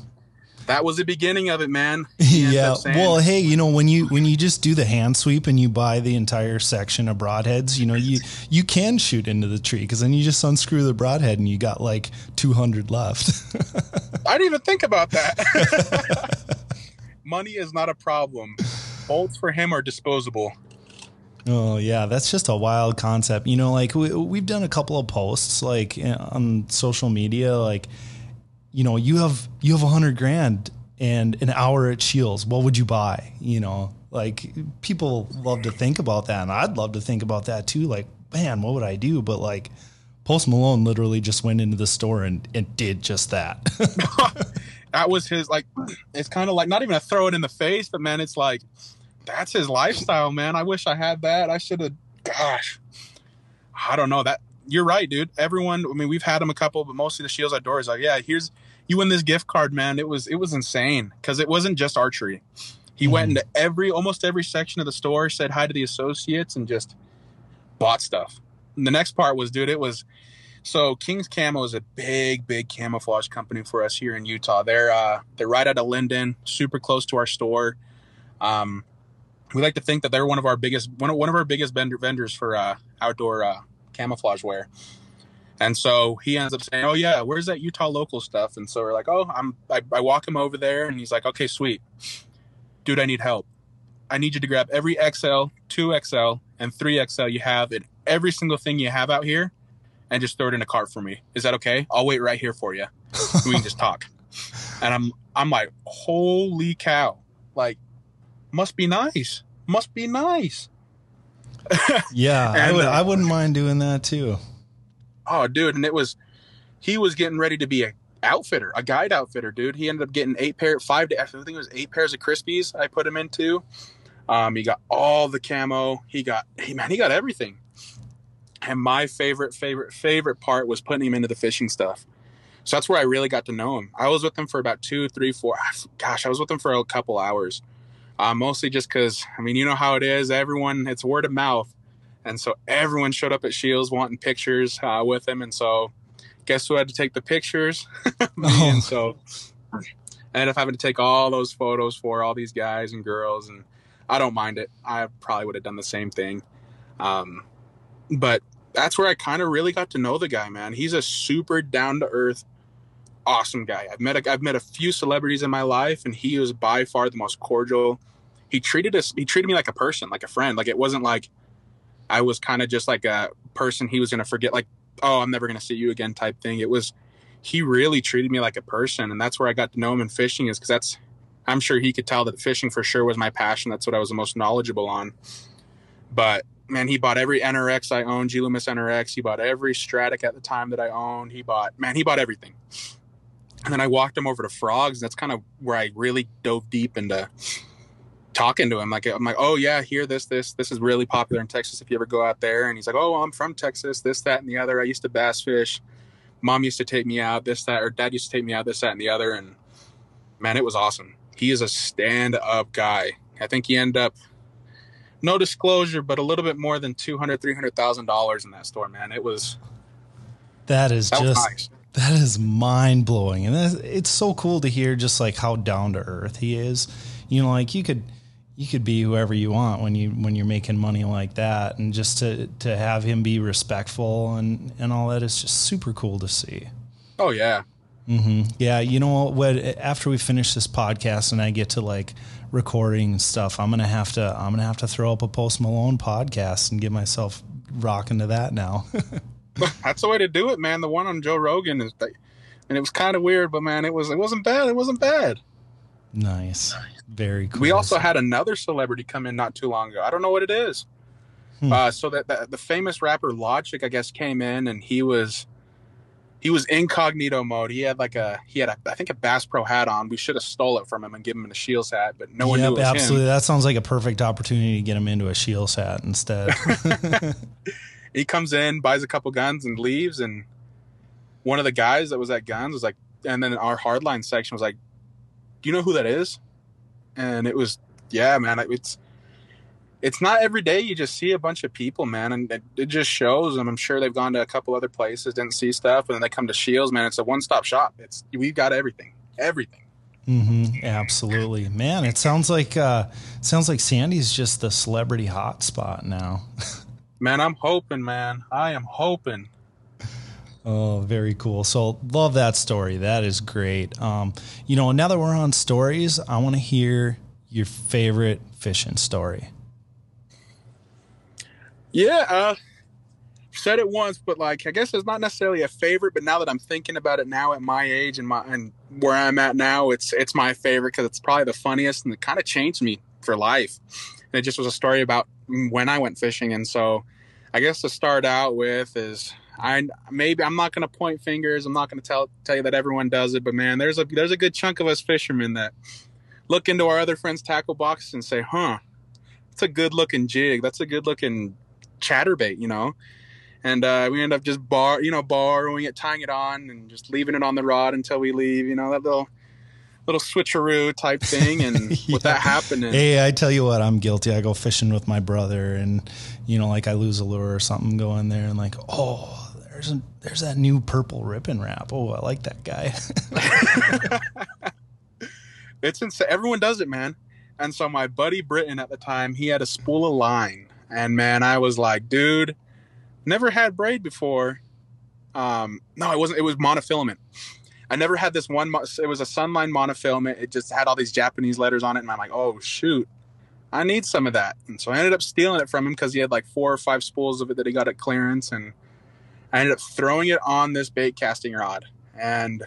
that was the beginning of it, man.
yeah. Well, hey, you know when you when you just do the hand sweep and you buy the entire section of broadheads, you know you you can shoot into the tree because then you just unscrew the broadhead and you got like two hundred left.
I didn't even think about that. Money is not a problem. Bolts for him are disposable.
Oh yeah, that's just a wild concept. You know, like we, we've done a couple of posts like eh, on social media, like you know, you have you have a hundred grand and an hour at Scheels. What would you buy? You know, like people love to think about that, and I'd love to think about that too. Like, man, what would I do? But like, Post Malone literally just went into the store and, and did just that.
that was his like. It's kind of like not even a throw it in the face, but man, it's like that's his lifestyle, man. I wish I had that. I should have. Gosh, I don't know that. You're right, dude. Everyone. I mean, we've had him a couple, but mostly the Scheels Outdoors. Like, yeah, here's you win this gift card, man. It was it was insane because it wasn't just archery. He mm-hmm. went into every almost every section of the store, said hi to the associates, and just bought stuff. And the next part was, dude, it was so King's Camo is a big, big camouflage company for us here in Utah. They're uh, they're right out of Lindon, super close to our store. Um, we like to think that they're one of our biggest one of, one of our biggest vendor, vendors for uh, outdoor uh, camouflage wear. And so he ends up saying, "Oh yeah, where's that Utah local stuff?" And so we're like, "Oh, I'm." I, I walk him over there, and he's like, "Okay, sweet, dude, I need help. I need you to grab every XL, two XL, and three XL you have in every single thing you have out here, and just throw it in a cart for me. Is that okay? I'll wait right here for you. we can just talk." And I'm I'm like, "Holy cow!" Like must be nice. Must be nice.
yeah, and, I would. Uh, I wouldn't mind doing that too.
Oh, dude, and it was. He was getting ready to be a outfitter, a guide outfitter, dude. He ended up getting eight pair, five. I think it was eight pairs of Crispis. I put him into. Um, he got all the camo. He got, he man, he got everything. And my favorite, favorite, favorite part was putting him into the fishing stuff. So that's where I really got to know him. I was with him for about two, three, four. Gosh, I was with him for a couple hours uh, mostly just because I mean you know how it is. Everyone it's word of mouth, and so everyone showed up at Scheels wanting pictures uh, with him, and so guess who had to take the pictures? oh. And so I ended up having to take all those photos for all these guys and girls, and I don't mind it. I probably would have done the same thing, um, but that's where I kind of really got to know the guy. Man, he's a super down to earth awesome guy. I've met a, I've met a few celebrities in my life, and he was by far the most cordial. He treated us. He treated me like a person, like a friend. Like it wasn't like I was kind of just like a person he was going to forget. Like oh, I'm never going to see you again type thing. It was he really treated me like a person, and that's where I got to know him in fishing. Is because that's I'm sure he could tell that fishing for sure was my passion. That's what I was the most knowledgeable on. But man, he bought every NRX I owned, G Loomis NRX. He bought every Stradic at the time that I owned. He bought, man, he bought everything. And then I walked him over to frogs. And That's kind of where I really dove deep into talking to him. Like I'm like, oh yeah, here this this this is really popular in Texas. If you ever go out there, and he's like, oh, I'm from Texas. This that and the other. I used to bass fish. Mom used to take me out. This that or Dad used to take me out. This that and the other. And man, it was awesome. He is a stand up guy. I think he ended up no disclosure, but a little bit more than two hundred, three hundred thousand dollars in that store. Man, it was.
That is that just nice. That is mind blowing, and it's so cool to hear just like how down to earth he is. You know, like you could you could be whoever you want when you when you're making money like that, and just to to have him be respectful and and all that is just super cool to see.
Oh yeah,
mm-hmm. yeah. You know what? After we finish this podcast and I get to like recording stuff, I'm gonna have to I'm gonna have to throw up a Post Malone podcast and get myself rocking to that now.
that's the way to do it, man. The one on Joe Rogan is, and it was kind of weird, but man, it was it wasn't bad. It wasn't bad.
Nice, very cool.
We also had another celebrity come in not too long ago. I don't know what it is. Hmm. Uh, so that, that the famous rapper Logic, I guess, came in and he was he was incognito mode. He had like a he had a, I think a Bass Pro hat on. We should have stole it from him and given him a Scheels hat, but no one yep, knew. absolutely.
Him. That sounds like a perfect opportunity to get him into a Scheels hat instead.
he comes in, buys a couple guns, and leaves. And one of the guys that was at guns was like, and then our hardline section was like, "Do you know who that is?" And it was, yeah, man. It's it's not every day you just see a bunch of people, man, and it, it just shows. And I'm sure they've gone to a couple other places, didn't see stuff, and then they come to Scheels, man. It's a one stop shop. It's we've got everything, everything.
Mm-hmm. Absolutely, man. It sounds like uh, sounds like Sandy's just the celebrity hotspot now.
Man, I'm hoping, man. I am hoping.
Oh, very cool. So love that story. That is great. Um, you know, now that we're on stories, I want to hear your favorite fishing story.
Yeah, uh, said it once, but like I guess it's not necessarily a favorite. But now that I'm thinking about it now at my age and my and where I'm at now, it's it's my favorite because it's probably the funniest and it kind of changed me for life. And it just was a story about when I went fishing. And so I guess to start out with is I maybe I'm not going to point fingers. I'm not going to tell tell you that everyone does it, but man, there's a there's a good chunk of us fishermen that look into our other friends' tackle boxes and say, "Huh, it's a good looking jig. That's a good looking chatterbait, you know. And uh, we end up just bar, you know, borrowing it, tying it on, and just leaving it on the rod until we leave. You know that little little switcheroo type thing. And yeah. with that happening,
hey, I tell you what, I'm guilty. I go fishing with my brother, and you know, like I lose a lure or something, go in there and like, oh, there's a, there's that new purple ripping wrap. Oh, I like that guy.
it's insane. Everyone does it, man. And so my buddy Britton at the time, he had a spool of line, and man, I was like, dude, never had braid before. Um, no, it wasn't. It was monofilament. I never had this one. It was a Sunline monofilament. It just had all these Japanese letters on it, and I'm like, oh shoot, I need some of that. And so I ended up stealing it from him because he had like four or five spools of it that he got at clearance, and I ended up throwing it on this bait casting rod, and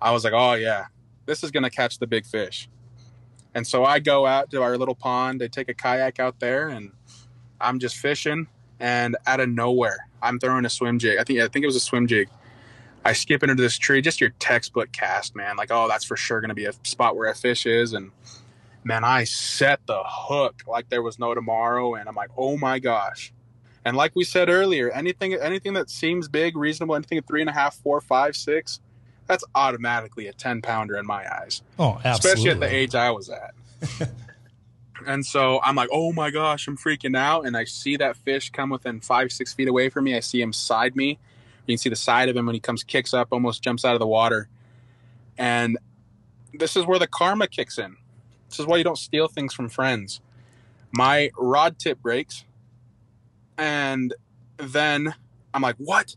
I was like, oh yeah, this is gonna catch the big fish. And so I go out to our little pond. I take a kayak out there, and I'm just fishing. And out of nowhere, I'm throwing a swim jig. I think I think it was a swim jig. I skip into this tree, just your textbook cast, man. Like, oh, that's for sure going to be a spot where a fish is. And man, I set the hook like there was no tomorrow. And I'm like, oh my gosh. And like we said earlier, anything anything that seems big, reasonable, anything at three and a half, four, five, six, that's automatically a 10 pounder in my eyes.
Oh, absolutely.
Especially at the age I was at. and so I'm like, oh my gosh, I'm freaking out. And I see that fish come within five, six feet away from me. I see him side me. You can see the side of him when he comes, kicks up, almost jumps out of the water. And this is where the karma kicks in. This is why you don't steal things from friends. My rod tip breaks. And then I'm like, what?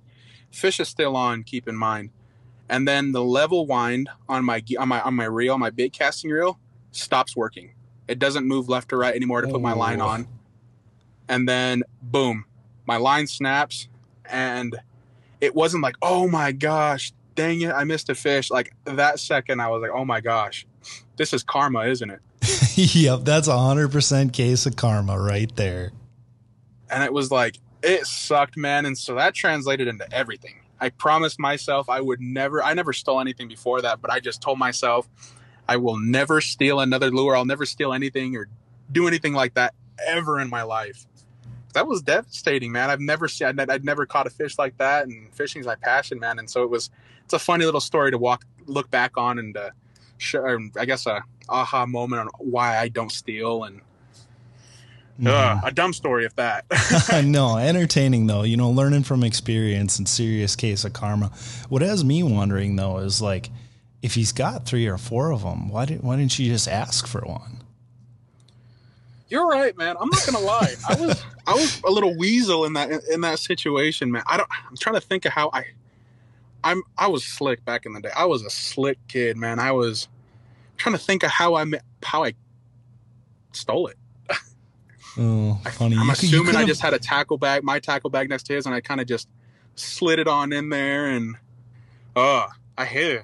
Fish is still on, keep in mind and then the level wind on my on my on my reel, my bait casting reel, stops working. It doesn't move left or right anymore to put my line oh. on. And then boom, my line snaps, and it wasn't like, oh my gosh, dang it, I missed a fish. Like that second, I was like, oh my gosh, this is karma, isn't it?
yep, that's a hundred percent case of karma right there.
And it was like it sucked, man. And so that translated into everything. I promised myself I would never, I never stole anything before that, but I just told myself I will never steal another lure. I'll never steal anything or do anything like that ever in my life. That was devastating, man. I've never seen, I'd, I'd never caught a fish like that, and fishing is my passion, man. And so it was, it's a funny little story to walk, look back on, and uh, show, I guess a aha moment on why I don't steal and uh, a dumb story if that.
no, entertaining though. You know, learning from experience and serious case of karma. What has me wondering though is like, if he's got three or four of them, why didn't why didn't you just ask for one?
You're right, man. I'm not gonna lie. I was I was a little weasel in that in that situation, man. I don't. I'm trying to think of how I. I'm I was slick back in the day. I was a slick kid, man. I was trying to think of how I how I stole it.
Oh, funny.
I'm assuming I just had a tackle bag, my tackle bag next to his, and I kind of just slid it on in there, and oh, I hit it.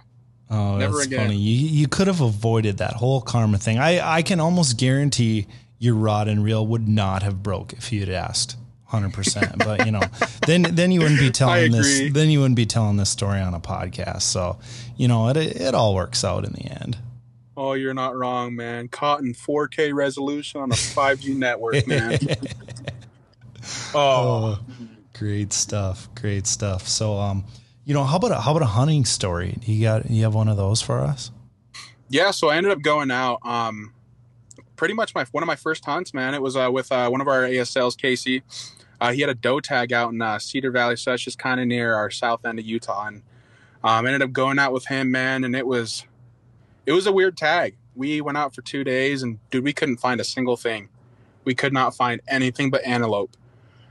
Oh, Never that's again. funny. You you could have avoided that whole karma thing. I I can almost guarantee your rod and reel would not have broke if you'd asked. Hundred percent, but you know, then then you wouldn't be telling this. Then you wouldn't be telling this story on a podcast. So, you know, it it all works out in the end.
Oh, you're not wrong, man. Caught in 4K resolution on a 5G network, man.
oh. oh, great stuff, great stuff. So, um, you know, how about a, how about a hunting story? You got you have one of those for us?
Yeah, so I ended up going out. Um, pretty much my one of my first hunts, man. It was uh, with uh, one of our ASLs, Casey. Uh, he had a doe tag out in uh, Cedar Valley, so that's just kind of near our south end of Utah, and um, ended up going out with him, man. And it was it was a weird tag. We went out for two days and dude, we couldn't find a single thing. We could not find anything but antelope.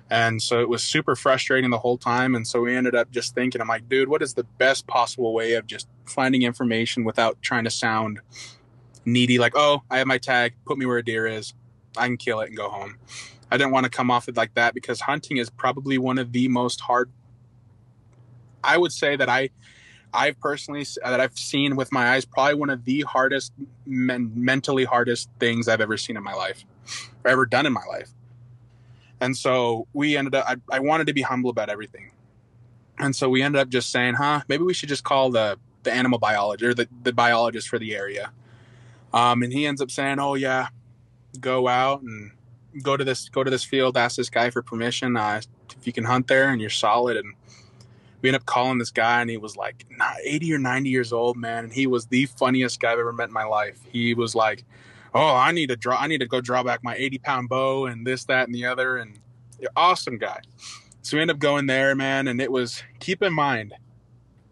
And so it was super frustrating the whole time. And so we ended up just thinking, I'm like, dude, what is the best possible way of just finding information without trying to sound needy? Like, oh, I have my tag, put me where a deer is. I can kill it and go home. I didn't want to come off it like that because hunting is probably one of the most hard. I would say that I I've personally that I've seen with my eyes probably one of the hardest men, mentally hardest things I've ever seen in my life or ever done in my life. And so we ended up I, I wanted to be humble about everything. And so we ended up just saying, huh, maybe we should just call the the animal biologist or the, the biologist for the area. Um, and he ends up saying, Oh yeah, go out and go to this go to this field, ask this guy for permission uh, if you can hunt there and you're solid. And we end up calling this guy, and he was like 80 or 90 years old, man. And he was the funniest guy I've ever met in my life. He was like, "Oh, I need to draw. I need to go draw back my 80 pound bow and this, that, and the other." And awesome guy. So we end up going there, man. And it was keep in mind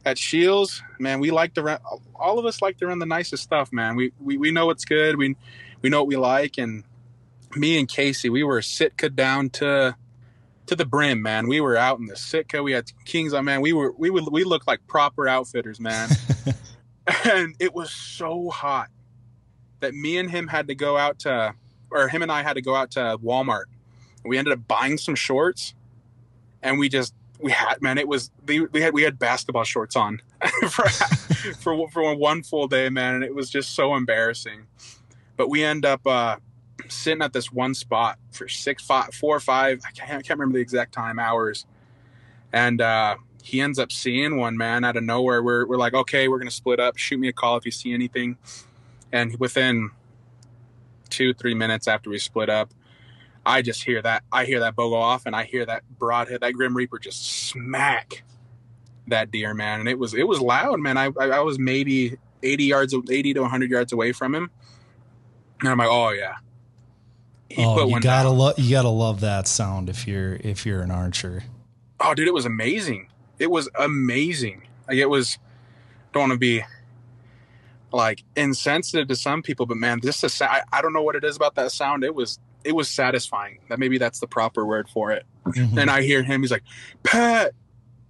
at Scheels, man, we like to run. All of us like to run the nicest stuff, man. We we, we know what's good. We we know what we like, and me and Casey, we were Sitka down to to the brim, man. We were out in the Sitka. We had Kings on, man. We were we would we looked like proper outfitters, man. and it was so hot that me and him had to go out to, or him and I had to go out to Walmart. We ended up buying some shorts, and we just we had man, it was we had we had basketball shorts on for for for one full day, man, and it was just so embarrassing. But we end up uh, sitting at this one spot for six, five, four five. I can't, I can't remember the exact time hours, and uh, he ends up seeing one man out of nowhere. We're we're like, okay, we're gonna split up. Shoot me a call if you see anything. And within two three minutes after we split up, I just hear that I hear that bow go off, and I hear that broadhead, that Grim Reaper, just smack that deer, man. And it was it was loud, man. I I, I was maybe eighty yards, eighty to hundred yards away from him, and I'm like, oh yeah.
He oh, you gotta love you gotta love that sound if you're if you're an archer.
Oh, dude, it was amazing. It was amazing. Like it was. Don't want to be like insensitive to some people, but man, this is I, I don't know what it is about that sound. It was it was satisfying. That maybe that's the proper word for it. Mm-hmm. And I hear him. He's like, Pat,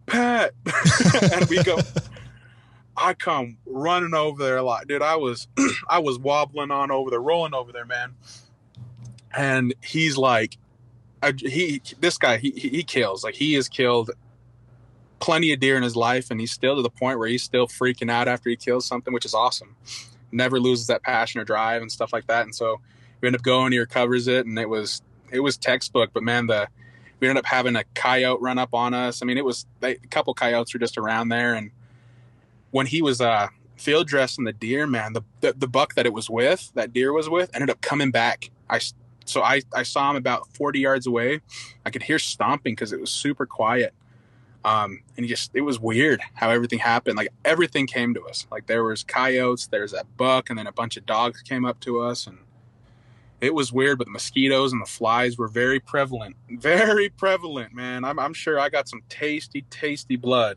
Pat, and we go. I come running over there a lot, dude. I was, I was wobbling on over there, rolling over there, man. And he's like, I, he, this guy, he, he kills. Like he has killed plenty of deer in his life, and he's still to the point where he's still freaking out after he kills something, which is awesome. Never loses that passion or drive and stuff like that. And so we end up going, he recovers it, and it was it was textbook. But man, the we ended up having a coyote run up on us. I mean, it was they, a couple coyotes were just around there, and when he was uh, field dressing the deer, man, the, the, the buck that it was with, that deer was with, ended up coming back. I so I I saw him about forty yards away. I could hear stomping because it was super quiet. Um, and just it was weird how everything happened. Like everything came to us. Like there was coyotes, there's that buck, and then a bunch of dogs came up to us, and it was weird, but the mosquitoes and the flies were very prevalent. Very prevalent, man. I'm, I'm sure I got some tasty, tasty blood.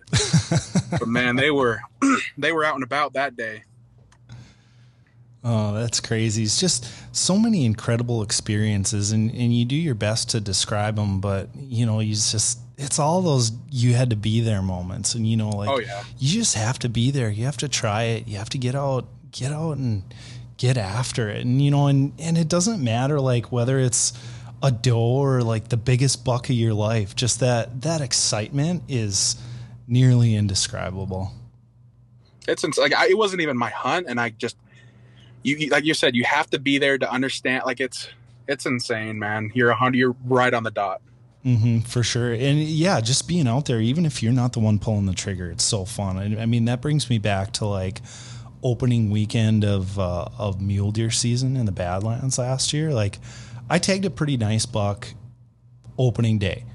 but man, they were they were out and about that day.
Oh, that's crazy. It's just so many incredible experiences and, and you do your best to describe them, but you know, you just it's all those you had to be there moments and you know like oh, yeah. you just have to be there. You have to try it. You have to get out get out and get after it. And you know, and and it doesn't matter like whether it's a doe or like the biggest buck of your life. Just that that excitement is nearly indescribable.
It's like I, it wasn't even my hunt, and I just you like you said, you have to be there to understand. Like it's it's insane, man. You're a hundred. You're right on the dot.
Mm-hmm, for sure. And yeah, just being out there, even if you're not the one pulling the trigger, it's so fun. I, I mean, that brings me back to like opening weekend of uh, of mule deer season in the Badlands last year, like I tagged a pretty nice buck opening day.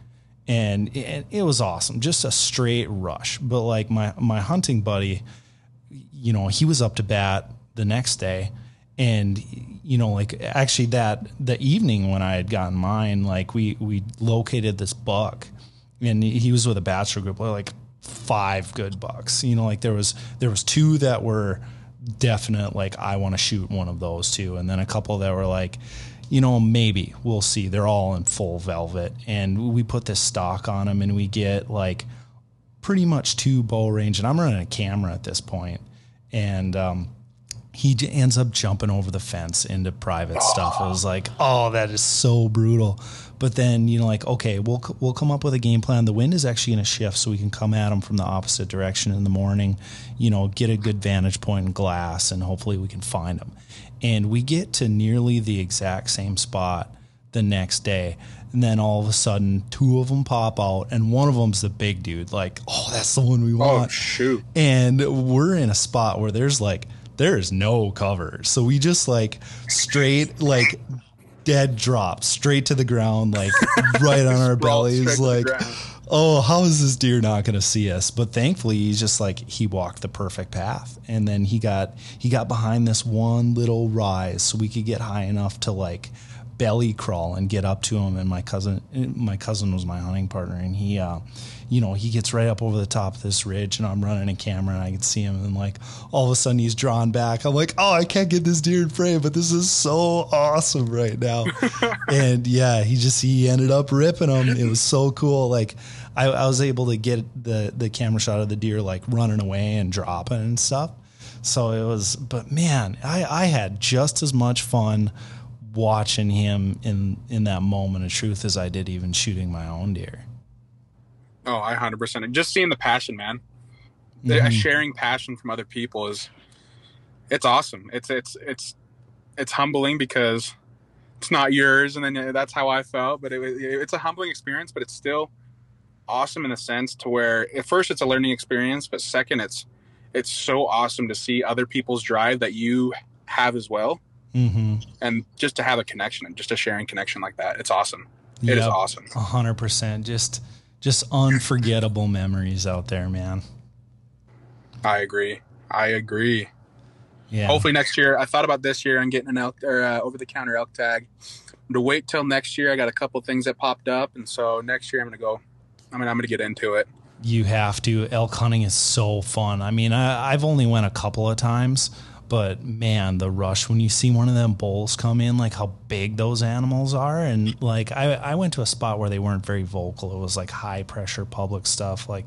And it, it was awesome, just a straight rush. But like my my hunting buddy, you know, he was up to bat the next day, and you know, like actually that the evening when I had gotten mine, like we we located this buck, and he was with a bachelor group, like five good bucks. You know, like there was there was two that were definite like I want to shoot one of those too, and then a couple that were like, you know, maybe we'll see. They're all in full velvet, and we put this stock on them, and we get like pretty much two bow range. And I'm running a camera at this point, and um, he ends up jumping over the fence into private stuff. It was like, oh, that is so brutal. But then you know, like, okay, we'll we'll come up with a game plan. The wind is actually going to shift, so we can come at them from the opposite direction in the morning. You know, get a good vantage point in glass, and hopefully we can find them. And we get to nearly the exact same spot the next day. And then all of a sudden, two of them pop out, and one of them's the big dude. Like, oh, that's the one we oh, want. Oh,
shoot.
And we're in a spot where there's like, there is no cover. So we just like straight, like dead drop straight to the ground, like right on our bellies. Like, oh, how is this deer not going to see us? But thankfully, he's just like he walked the perfect path, and then he got he got behind this one little rise, so we could get high enough to like belly crawl and get up to him. And my cousin, my cousin was my hunting partner, and he. Uh, you know, he gets right up over the top of this ridge and I'm running a camera and I can see him and like all of a sudden he's drawn back. I'm like, oh, I can't get this deer in frame, but this is so awesome right now. and yeah, he just, he ended up ripping him. It was so cool. Like I, I was able to get the, the camera shot of the deer like running away and dropping and stuff. So it was, but man, I, I had just as much fun watching him in in that moment of truth as I did even shooting my own deer.
Oh, I hundred percent. Just seeing the passion, man. The mm-hmm. sharing passion from other people is, it's awesome. It's it's it's it's humbling because it's not yours, and then that's how I felt. But it, it, it's a humbling experience, but it's still awesome in a sense to where at first it's a learning experience, but second it's it's so awesome to see other people's drive that you have as well, mm-hmm. and just to have a connection and just a sharing connection like that. It's awesome. It yep, is awesome.
A hundred percent. Just just unforgettable memories out there, man.
I agree. I agree. Yeah. Hopefully next year. I thought about this year and getting an elk or uh, over the counter elk tag. to wait till next year. I got a couple things that popped up, and so next year I'm gonna go. I mean, I'm gonna get into it.
You have to. Elk hunting is so fun. I mean, I, I've only went a couple of times, but man, the rush when you see one of them bulls come in, like how big those animals are, and like I, I went to a spot where they weren't very vocal. It was like high pressure public stuff. Like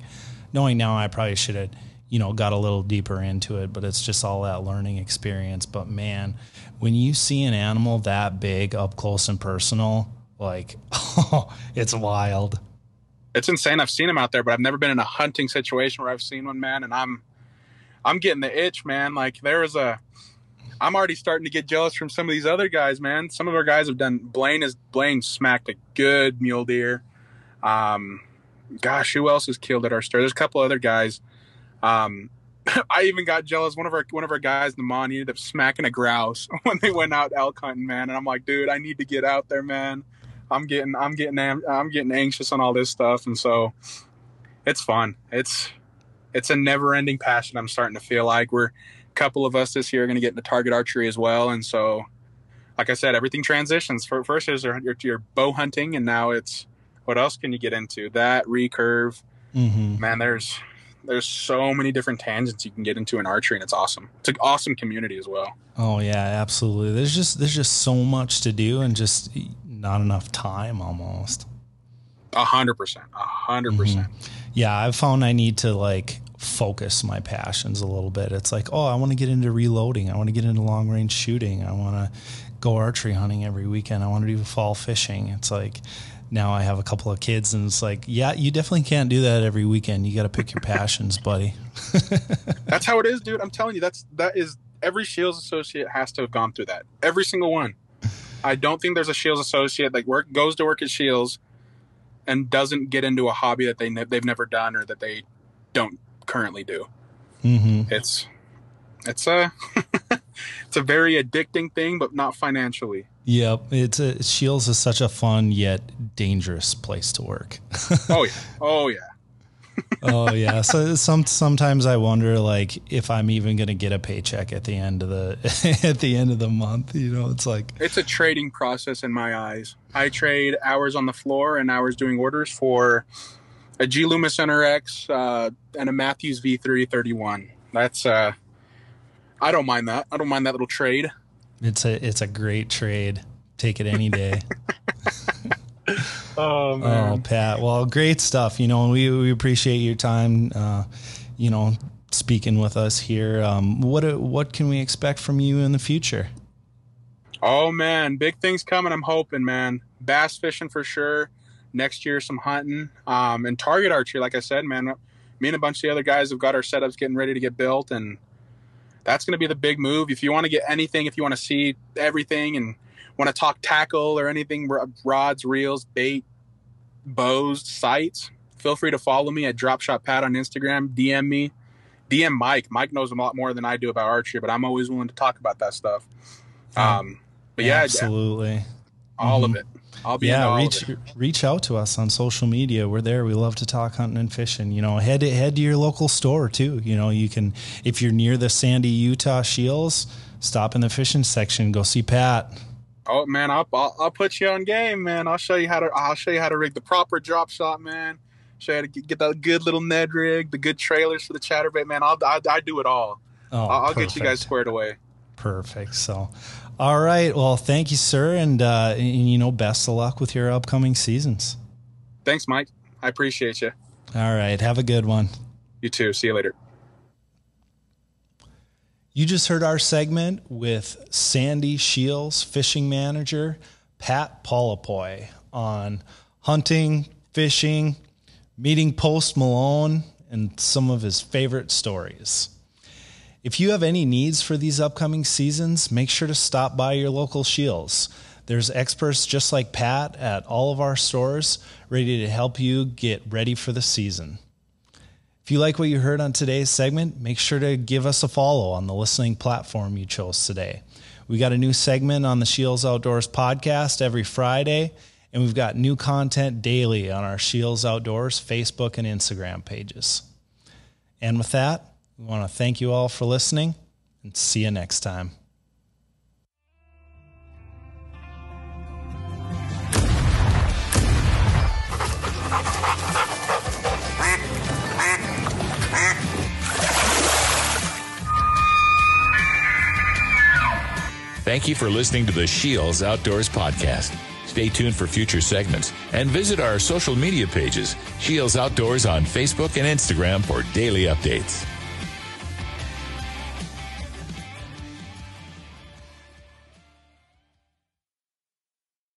knowing now, I probably should have you know got a little deeper into it, but it's just all that learning experience. But man, when you see an animal that big up close and personal, like it's wild.
It's insane. I've seen them out there, but I've never been in a hunting situation where I've seen one man, and I'm I'm getting the itch, man. Like there was a, I'm already starting to get jealous from some of these other guys, man. Some of our guys have done. Blaine is Blaine smacked a good mule deer. Um, gosh, who else has killed at our store? There's a couple other guys. Um, I even got jealous. One of our one of our guys the Mon ended up smacking a grouse when they went out elk hunting, man. And I'm like, dude, I need to get out there, man. I'm getting I'm getting I'm getting anxious on all this stuff, and so it's fun. It's it's a never ending passion. I'm starting to feel like we're a couple of us this year are going to get into target archery as well. And so, like I said, everything transitions. For first is your, your bow hunting, and now it's what else can you get into? That recurve, mm-hmm. man. There's there's so many different tangents you can get into in archery, and it's awesome. It's an awesome community as well.
Oh yeah, absolutely. There's just there's just so much to do, and just not enough time almost.
A hundred percent, a hundred percent. Mm-hmm.
Yeah, I've found I need to like focus my passions a little bit. It's like, oh, I want to get into reloading. I want to get into long range shooting. I want to go archery hunting every weekend. I want to do fall fishing. It's like now I have a couple of kids, and it's like, yeah, you definitely can't do that every weekend. You got to pick your passions, buddy.
that's how it is, dude. I'm telling you, that's that is every Scheels associate has to have gone through that. Every single one. I don't think there's a Scheels associate like work goes to work at Scheels and doesn't get into a hobby that they ne- they've never done or that they don't currently do. Mm-hmm. It's it's a it's a very addicting thing, but not financially.
Yep, it's a, Scheels is such a fun yet dangerous place to work.
oh yeah, oh yeah.
oh yeah. So some sometimes I wonder like if I'm even going to get a paycheck at the end of the at the end of the month. You know, it's like
it's a trading process in my eyes. I trade hours on the floor and hours doing orders for a G Loomis NRX uh, and a Mathews V331. That's uh, I don't mind that. I don't mind that little trade.
It's a it's a great trade. Take it any day.
oh man.
Oh Pat. Well, great stuff. You know, we we appreciate your time. Uh, you know, speaking with us here. Um, what what can we expect from you in the future?
Oh man, big things coming. I'm hoping, man. Bass fishing for sure next year some hunting um, and target archery. Like I said, man, me and a bunch of the other guys have got our setups getting ready to get built, and that's going to be the big move. If you want to get anything, if you want to see everything, and want to talk tackle or anything, rods, reels, bait, bows, sights, feel free to follow me at Drop Shot Pat on Instagram. DM me, DM Mike. Mike knows a lot more than I do about archery, but I'm always willing to talk about that stuff. Um, but yeah,
absolutely
all mm-hmm. of it. I'll be
yeah. Reach reach out to us on social media. We're there. We love to talk hunting and fishing. You know, head to, head to your local store too. You know, you can if you're near the Sandy Utah Scheels, stop in the fishing section. Go see Pat.
Oh man, I'll, I'll, I'll put you on game, man. I'll show you how to I'll show you how to rig the proper drop shot, man. Show you how to get that good little Ned rig, the good trailers for the chatterbait, man. I'll I, I do it all. Oh, I'll, I'll get you guys squared away.
Perfect. So, all right. Well, thank you, sir, and, uh, and you know, best of luck with your upcoming seasons.
Thanks, Mike. I appreciate you.
All right. Have a good one.
You too. See you later.
You just heard our segment with Sandy Scheels, fishing manager, Pat Polipoy on hunting, fishing, meeting Post Malone, and some of his favorite stories. If you have any needs for these upcoming seasons, make sure to stop by your local Scheels. There's experts just like Pat at all of our stores ready to help you get ready for the season. If you like what you heard on today's segment, make sure to give us a follow on the listening platform you chose today. We got a new segment on the Scheels Outdoors podcast every Friday, and we've got new content daily on our Scheels Outdoors Facebook and Instagram pages. And with that, we want to thank you all for listening and see you next time.
Thank you for listening to the Scheels Outdoors Podcast. Stay tuned for future segments and visit our social media pages, Scheels Outdoors on Facebook and Instagram for daily updates.